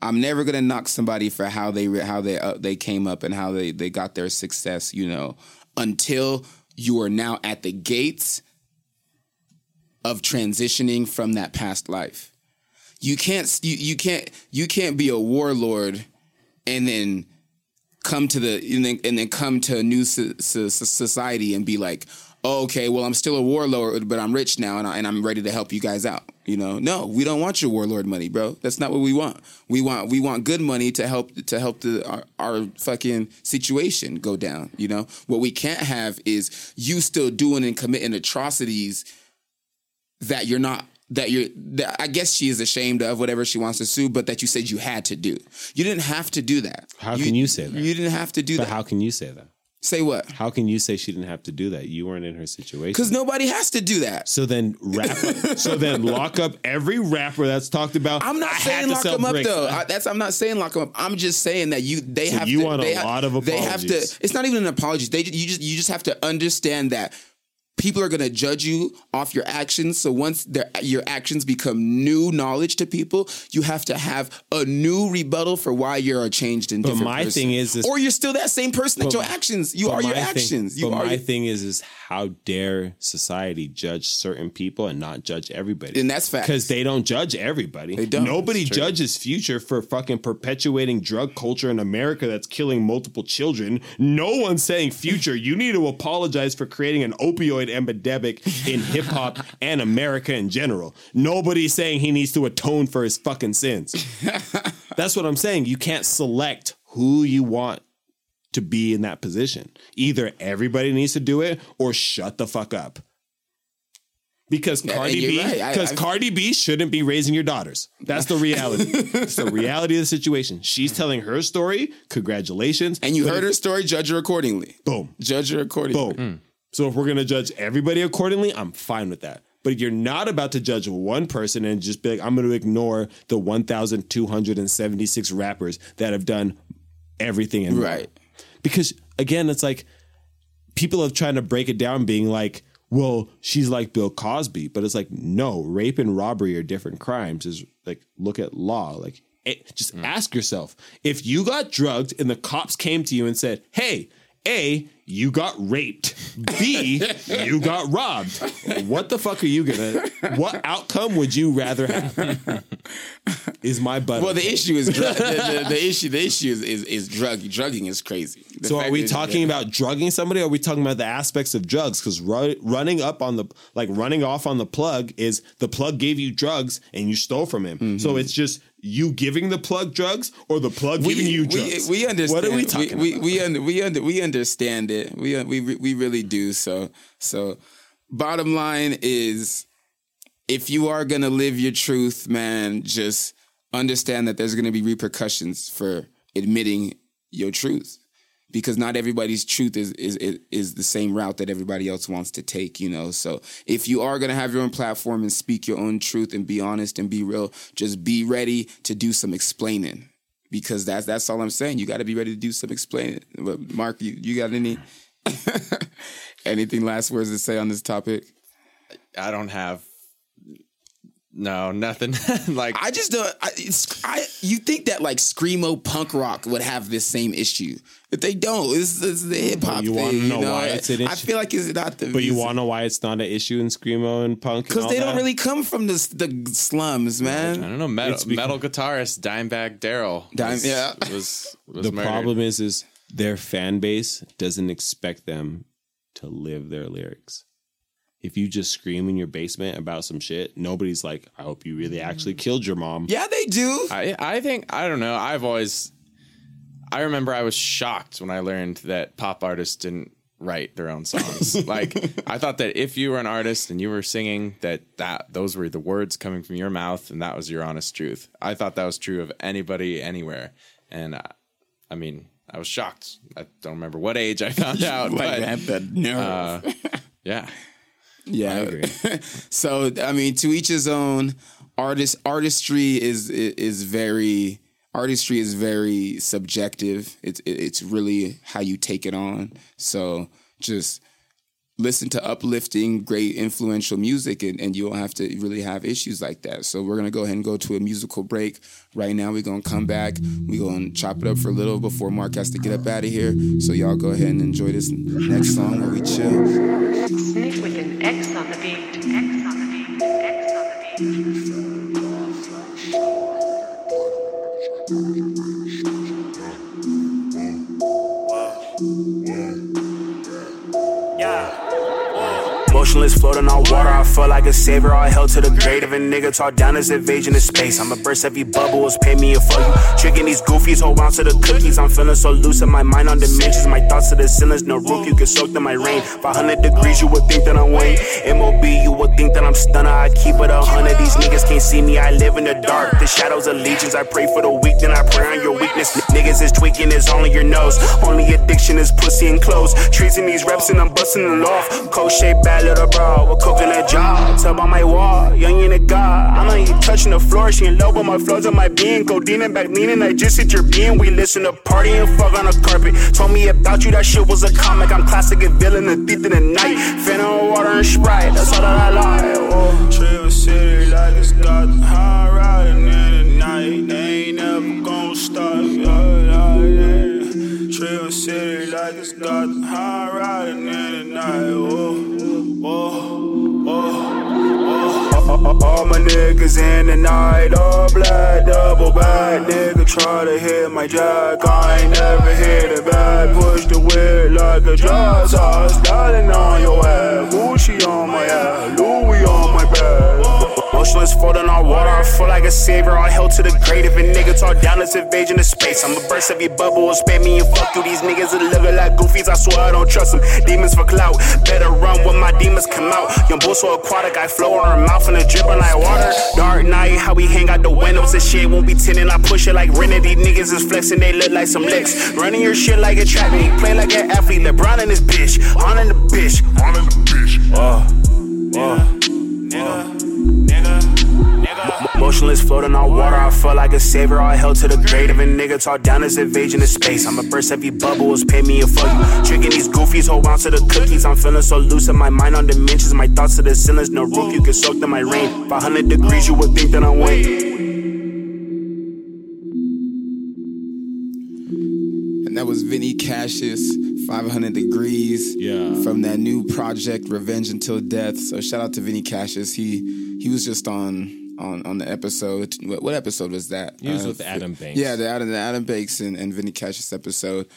B: I'm never gonna knock somebody for how they how they uh, they came up and how they they got their success. You know, until you are now at the gates of transitioning from that past life. You can't you, you can't you can't be a warlord and then come to the and then, and then come to a new so, so- so- society and be like, oh, okay, well I'm still a warlord, but I'm rich now and, I, and I'm ready to help you guys out. You know, no, we don't want your warlord money, bro. That's not what we want. We want we want good money to help to help the our, our fucking situation go down. You know, what we can't have is you still doing and committing atrocities that you're not that you're that I guess she is ashamed of whatever she wants to sue, but that you said you had to do. You didn't have to do that.
A: How can you say that?
B: You didn't have to do
A: But
B: that.
A: how can you say that?
B: Say what?
A: How can you say she didn't have to do that? You weren't in her situation.
B: Because nobody has to do that.
A: So then rap. so then lock up every rapper that's talked about.
B: I'm not
A: I
B: saying lock them up
A: bricks.
B: though. I, that's I'm not saying lock them up. I'm just saying that you they
A: So
B: have
A: you
B: to.
A: want a lot of
B: They have to.
A: apologies.
B: It's not even an apology. They you just you just have to understand that people are going to judge you off your actions. So once their your actions become new knowledge to people, you have to have a new rebuttal for why you're a changed and
A: But
B: different
A: my
B: person.
A: thing is this-
B: or you're still that same person that your actions. You are your
A: thing-
B: actions. you
A: but
B: are.
A: my
B: your-
A: thing is, is how dare society judge certain people and not judge everybody?
B: And that's fact
A: because they don't judge everybody.
B: They don't.
A: Nobody judges future for fucking perpetuating drug culture in America that's killing multiple children. No one's saying future. You need to apologize for creating an opioid epidemic in hip hop and America in general. Nobody's saying he needs to atone for his fucking sins. That's what I'm saying. You can't select who you want to be in that position. Either everybody needs to do it or shut the fuck up. Because Cardi
B: you're
A: B, because
B: I-
A: Cardi B shouldn't be raising your daughters. That's the reality. it's the reality of the situation. She's telling her story. Congratulations.
B: and you heard her story. Judge her accordingly.
A: Boom.
B: Judge her accordingly.
A: Boom. Mm. So if we're gonna judge everybody accordingly, I'm fine with that. But you're not about to judge one person and just be like, I'm gonna ignore the 1,276 rappers that have done everything more.
B: Right.
A: Because again, it's like people have trying to break it down, being like, well, she's like Bill Cosby, but it's like, no, rape and robbery are different crimes. Is like, look at law. Like, eh, just ask yourself if you got drugged and the cops came to you and said, hey, A, you got raped. B, you got robbed. What the fuck are you gonna? What outcome would you rather have? Is my butt?
B: Well, the issue is drug. the, the, the issue. The issue is is, is drug. Drugging is crazy. The
A: so are we talking about drugging somebody? Or are we talking about the aspects of drugs? Because ru- running up on the like running off on the plug is the plug gave you drugs and you stole from him.
B: Mm-hmm.
A: So it's just you giving the plug drugs or the plug giving you drugs.
B: We, we understand.
A: What are we talking
B: we,
A: about?
B: We, we, under, we, under, we understand it. We, we, we really do. So, so bottom line is if you are going to live your truth, man, just understand that there's going to be repercussions for admitting your truth. Because not everybody's truth is, is is the same route that everybody else wants to take, you know. So if you are gonna have your own platform and speak your own truth and be honest and be real, just be ready to do some explaining because that's that's all I'm saying. You got to be ready to do some explaining. But Mark, you, you got any anything last words to say on this topic?
D: I don't have. No, nothing. like
B: I just don't. I, it's, I you think that like screamo punk rock would have this same issue, but they don't. It's, it's the hip hop
A: You
B: thing.
A: wanna know
B: you know?
A: why it's an issue?
B: I feel like it's not the.
A: but you want to know why it's not an issue in screamo and punk?
B: because
A: all
B: they don't really come from the the slums, man.
D: I don't know. Metal,
A: It's because-
D: metal guitarist Dimebag Darrell.
B: Dime-
D: was-
B: yeah.
D: was was
A: the
D: murdered.
A: problem is is their fan base doesn't expect them to live their lyrics if you just scream in your basement about some shit nobody's like i hope you really actually killed your mom
B: Yeah, they do.
D: I I think I don't know. I've always I remember I was shocked when I learned that pop artists didn't write their own songs. like I thought that if you were an artist and you were singing that that those were the words coming from your mouth and that was your honest truth. I thought that was true of anybody anywhere. And uh, I mean, I was shocked. I don't remember what age I found out,
B: like
D: but
B: that, nerve.
D: yeah.
B: Yeah. so I mean, to each his own. Artist artistry is is very artistry is very subjective. It's it's really how you take it on. So just listen to uplifting, great, influential music, and, and you don't have to really have issues like that. So we're gonna go ahead and go to a musical break right now. We're gonna come back. We're gonna chop it up for a little before Mark has to get up out of here. So y'all go ahead and enjoy this next song where we chill.
I: With an X on the beat. X on the beat. X on the beat. Yeah.
J: Motionless floating on water, I feel like a savior. All hell to the grave of a nigga. Talk down as invasion of space. I'ma burst every bubble, pay me a fuck you. Tricking these goofies, hold on to the cookies. I'm feeling so loose in my mind on dimensions. My thoughts to the ceilings, no roof, you get soaked in my rain. 500 degrees, you would think that I'm Wayne. MOB, you would think that I'm stunner. I keep it a hundred. These niggas can't see me, I live in the dark. The shadows of legions, I pray for the weak, then I pray on your weakness. Niggas is tweaking, it's only your nose. Only addiction is pussy and clothes. Treating these reps and I'm busting it off. Cold shaped bad little bro coke in a jar. Tub on my wall, young in a god. I'm not even touching the floor. She in love with my flows on my being. Codeine and back leaning, I just hit your being. We listen to party and fuck on the carpet. Told me about you, that shit was a comic. I'm classic and villain, a thief in the night. Phantom water and sprite, that's all that I like. Oh. Trail City like it's got high riding in the night. They ain't never gonna stop. Trail City like it's got high riding in the night. Oh, oh, oh. All my niggas in the night, all black, double back. Nigga try to hit my jack, I ain't never hit it back. Push the whip like a jaw sauce, styling on your ass. Gucci on my ass, Louis on my back. Motionless floating on water, I feel like a savior. All hell to the grave. If a nigga talk down, it's invasion of space. I'ma burst every bubble, and spam me and fuck you. These niggas are looking like goofies. I swear I don't trust them. Demons for clout. Better run when my demons come out. Young bull so aquatic, I flow on her mouth and it dripping like water. Dark night, how we hang out the windows and shit won't be tinted. I push it like rented. These niggas is flexing, they look like some licks. Running your shit like a trap meet. Play like an athlete. LeBron and his bitch. On in the bitch. On in the bitch. Oh. Oh. Nigga. Motionless floating on water, I felt like a savior. All hell to the grave of a nigga. Talk down as invasion of space. I'ma burst every bubble, it's pay me a fuck you. Tricking these goofies, hold on to the cookies. I'm feeling so loose in my mind on dimensions. My thoughts to the ceilings, no roof, you get soaked in my rain. 500 degrees, you would think that I'm Wayne.
B: And that was Vinny Cassius 500 Degrees.
A: Yeah.
B: From that new project, Revenge Until Death. So shout out to Vinny Cassius. He he was just on on on the episode. What, what episode was that?
A: Was
B: Uh,
A: with Adam Banks.
B: Yeah, the Adam the Adam Banks and, and Vinny Cassius episode.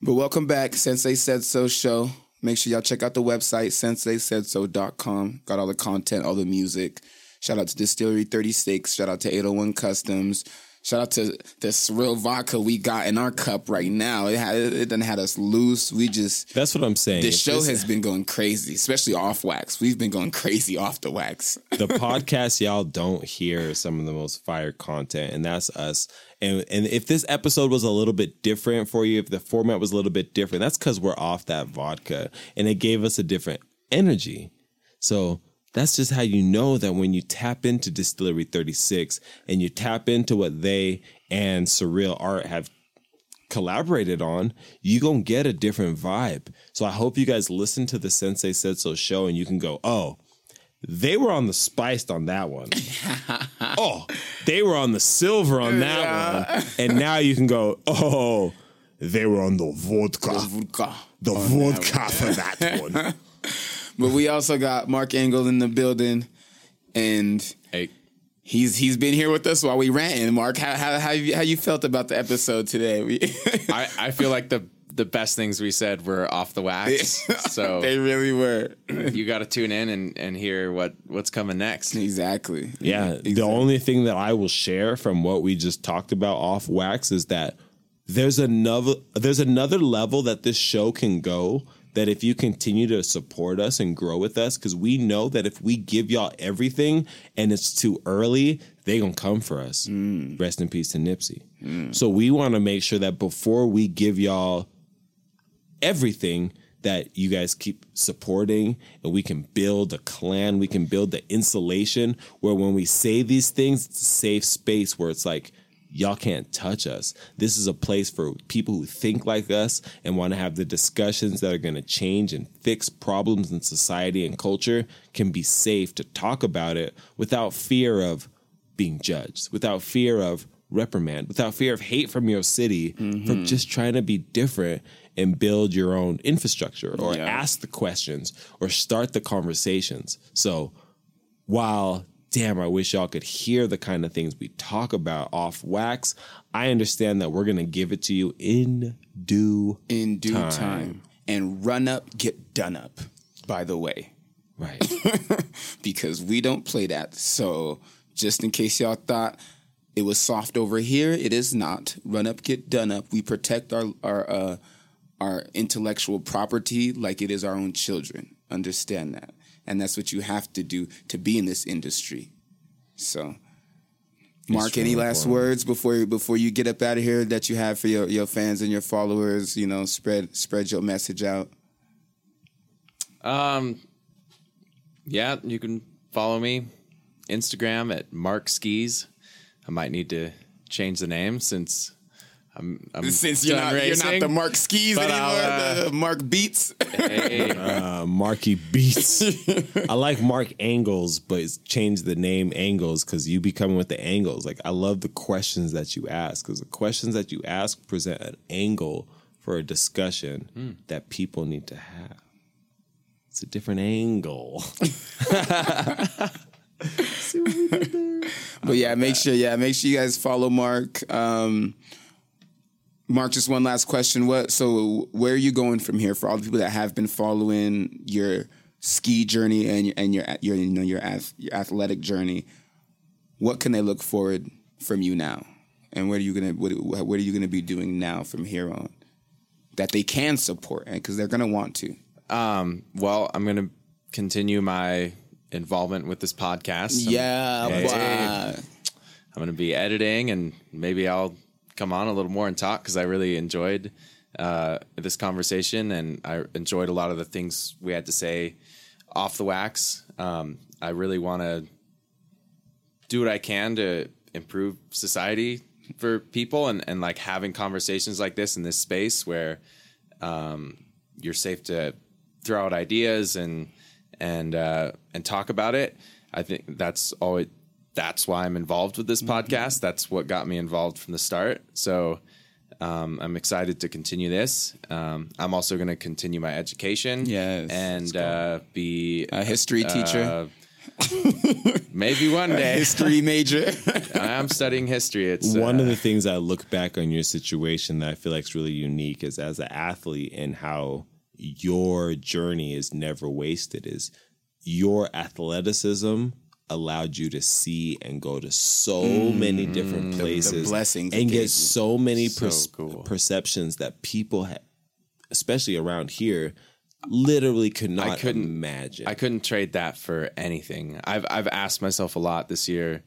B: But welcome back, Sensei Said So show. Make sure y'all check out the website, senseisaidso.com. Got all the content, all the music. Shout out to Distillery 36. Shout out to 801 Customs. Shout out to this real vodka we got in our cup right now. It had it done had us loose. We just
A: That's what I'm saying.
B: the
A: If
B: show
A: this-
B: has been going crazy, especially off wax. We've been going crazy off the wax.
A: the podcast y'all don't hear some of the most fire content and that's us and and if this episode was a little bit different for you if the format was a little bit different that's because we're off that vodka and it gave us a different energy so that's just how you know that when you tap into distillery 36 and you tap into what they and surreal art have collaborated on, you gonna get a different vibe. So I hope you guys listen to the Sensei Said So show and you can go, oh, they were on the spiced on that one. oh, they were on the silver on that one. And now you can go, oh, they were on the vodka.
B: Vodka.
A: The
B: on that
A: vodka for that one.
B: But we also got Mark Engel in the building, and
D: Hey,
B: he's he's been here with us while we ranting. Mark, how how how you, how you felt about the episode today? We,
D: I, I feel like the the best things we said were off the wax. So
B: they really were
D: you got to tune in and, and hear what what's coming next.
B: exactly.
A: Yeah, the only thing that I will share from what we just talked about off wax is that there's another there's another level that this show can go that if you continue to support us and grow with us cuz we know that if we give y'all everything and it's too early, they to come for us. Mm. Rest in peace to Nipsey. Mm. So we want to make sure that before we give y'all everything that you guys keep supporting and we can build a clan we can build the insulation where when we say these things it's a safe space where it's like y'all can't touch us. This is a place for people who think like us and want to have the discussions that are going to change and fix problems in society and culture can be safe to talk about it without fear of being judged without fear of reprimand without fear of hate from your city for mm-hmm. just trying to be different and build your own infrastructure or
B: Yeah.
A: ask the questions or start the conversations. So while damn i wish y'all could hear the kind of things we talk about off wax i understand that we're gonna give it to you in due
B: In due time.
A: Time.
B: and run up, get done up. By the way,
A: right
B: because we don't play that. So just in case y'all thought it was soft over here, it is not. Run up, get done up. We protect our our uh, our intellectual property like it is our own children. Understand that, and that's what you have to do to be in this industry. So. Mark, any
A: really
B: last
A: important.
B: words before before you get up out of here that you have for your, your fans and your followers? You know, spread spread your message out.
D: Um, yeah, you can follow me Instagram at Mark Skis. I might need to change the name since I'm, I'm
B: Since you're
D: done
B: not, you're not the Mark Skis anymore,
D: uh,
B: the Mark Beats.
D: Hey,
A: uh, marky beats. I like mark angles but it's changed the name angles because you be coming with the angles. Like i love the questions that you ask because the questions that you ask present an angle for a discussion that people need to have. It's a different angle.
B: But yeah, make sure yeah, make sure you guys follow Mark. Um, Mark, just one last question. What so where are you going from here for all the people that have been following your ski journey and your and your your you know your ath- your athletic journey? What can they look forward from you now? And what are you gonna what, what are you gonna be doing now from here on that they can support and because they're gonna want to?
D: um, well, I'm going to continue my involvement with this podcast. I'm-
B: Yeah,
D: Hey.
B: boy.
D: I'm going to be editing and maybe I'll come on a little more and talk because I really enjoyed uh, this conversation and I enjoyed a lot of the things we had to say off the wax. Um, I really want to do what I can to improve society for people and, and like having conversations like this in this space where um, you're safe to throw out ideas and and uh, and talk about it. I think that's always that's why I'm involved with this podcast. That's what got me involved from the start. So Um, I'm excited to continue this. Um, I'm also going to continue my education.
B: Yes,
D: and uh, be
B: A history teacher?
D: uh, maybe one day.
B: history major.
D: I'm studying history. It's
A: One of
D: uh,
A: the things I look back on your situation that I feel like is really unique is as an athlete and how your journey is never wasted is your athleticism allowed you to see and go to so many different
B: Mm. the
A: places
B: blessings
A: and get so many
D: So
A: pers-
D: cool.
A: perceptions that people ha- especially around here literally could not
D: I couldn't
A: imagine
D: I couldn't trade that for anything. I've I've asked myself a lot this year.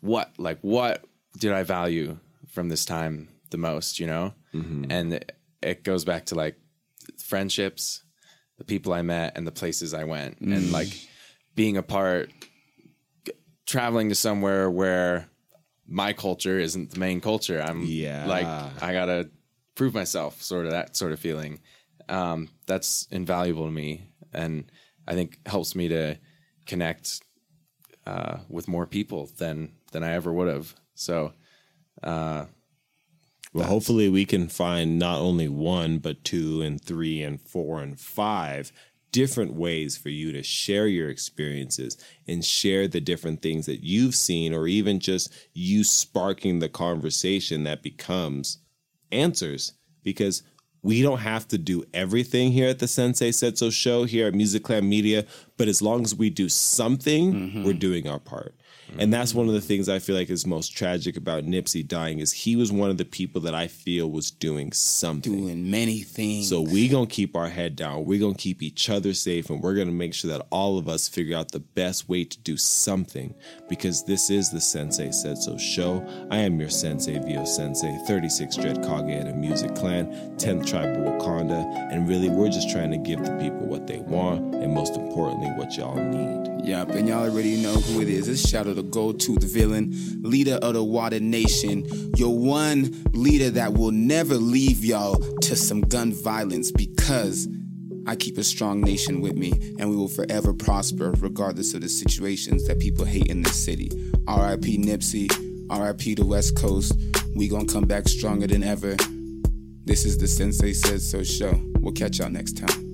D: What like what did I value from this time the most? You know, and it, it goes back to like friendships, the people I met, and the places I went, and like being a part, traveling to somewhere where my culture isn't the main culture. I'm
A: Yeah.
D: like I gotta prove myself, sort of that sort of feeling. Um, that's invaluable to me, and I think helps me to connect uh, with more people than than I ever would have. So uh,
A: Well, hopefully we can find not only one, but two and three and four and five different ways for you to share your experiences and share the different things that you've seen, or even just you sparking the conversation that becomes answers. Because we don't have to do everything here at the Sensei Said So show here at Music Clan Media, but as long as we do something, mm-hmm. we're doing our part. And that's one of the things I feel like is most tragic about Nipsey dying is he was one of the people that I feel was doing something.
B: Doing many things.
A: So we gonna keep our head down. We're gonna keep each other safe, and we're gonna make sure that all of us figure out the best way to do something. Because this is the Sensei Said So show. I am your Sensei Vio Sensei, 36 Dread Kage and a Music Clan, 10th Tribe of Wakanda, and really we're just trying to give the people what they want, and most importantly, what y'all need.
B: Yup, and y'all already know who it is. It's Shadow the Go To, the villain, leader of the Water Nation. Your one leader that will never leave y'all to some gun violence because I keep a strong nation with me and we will forever prosper regardless of the situations that people hate in this city. RIP Nipsey, RIP the West Coast. We gonna come back stronger than ever. This is the Sensei Says So show. We'll catch y'all next time.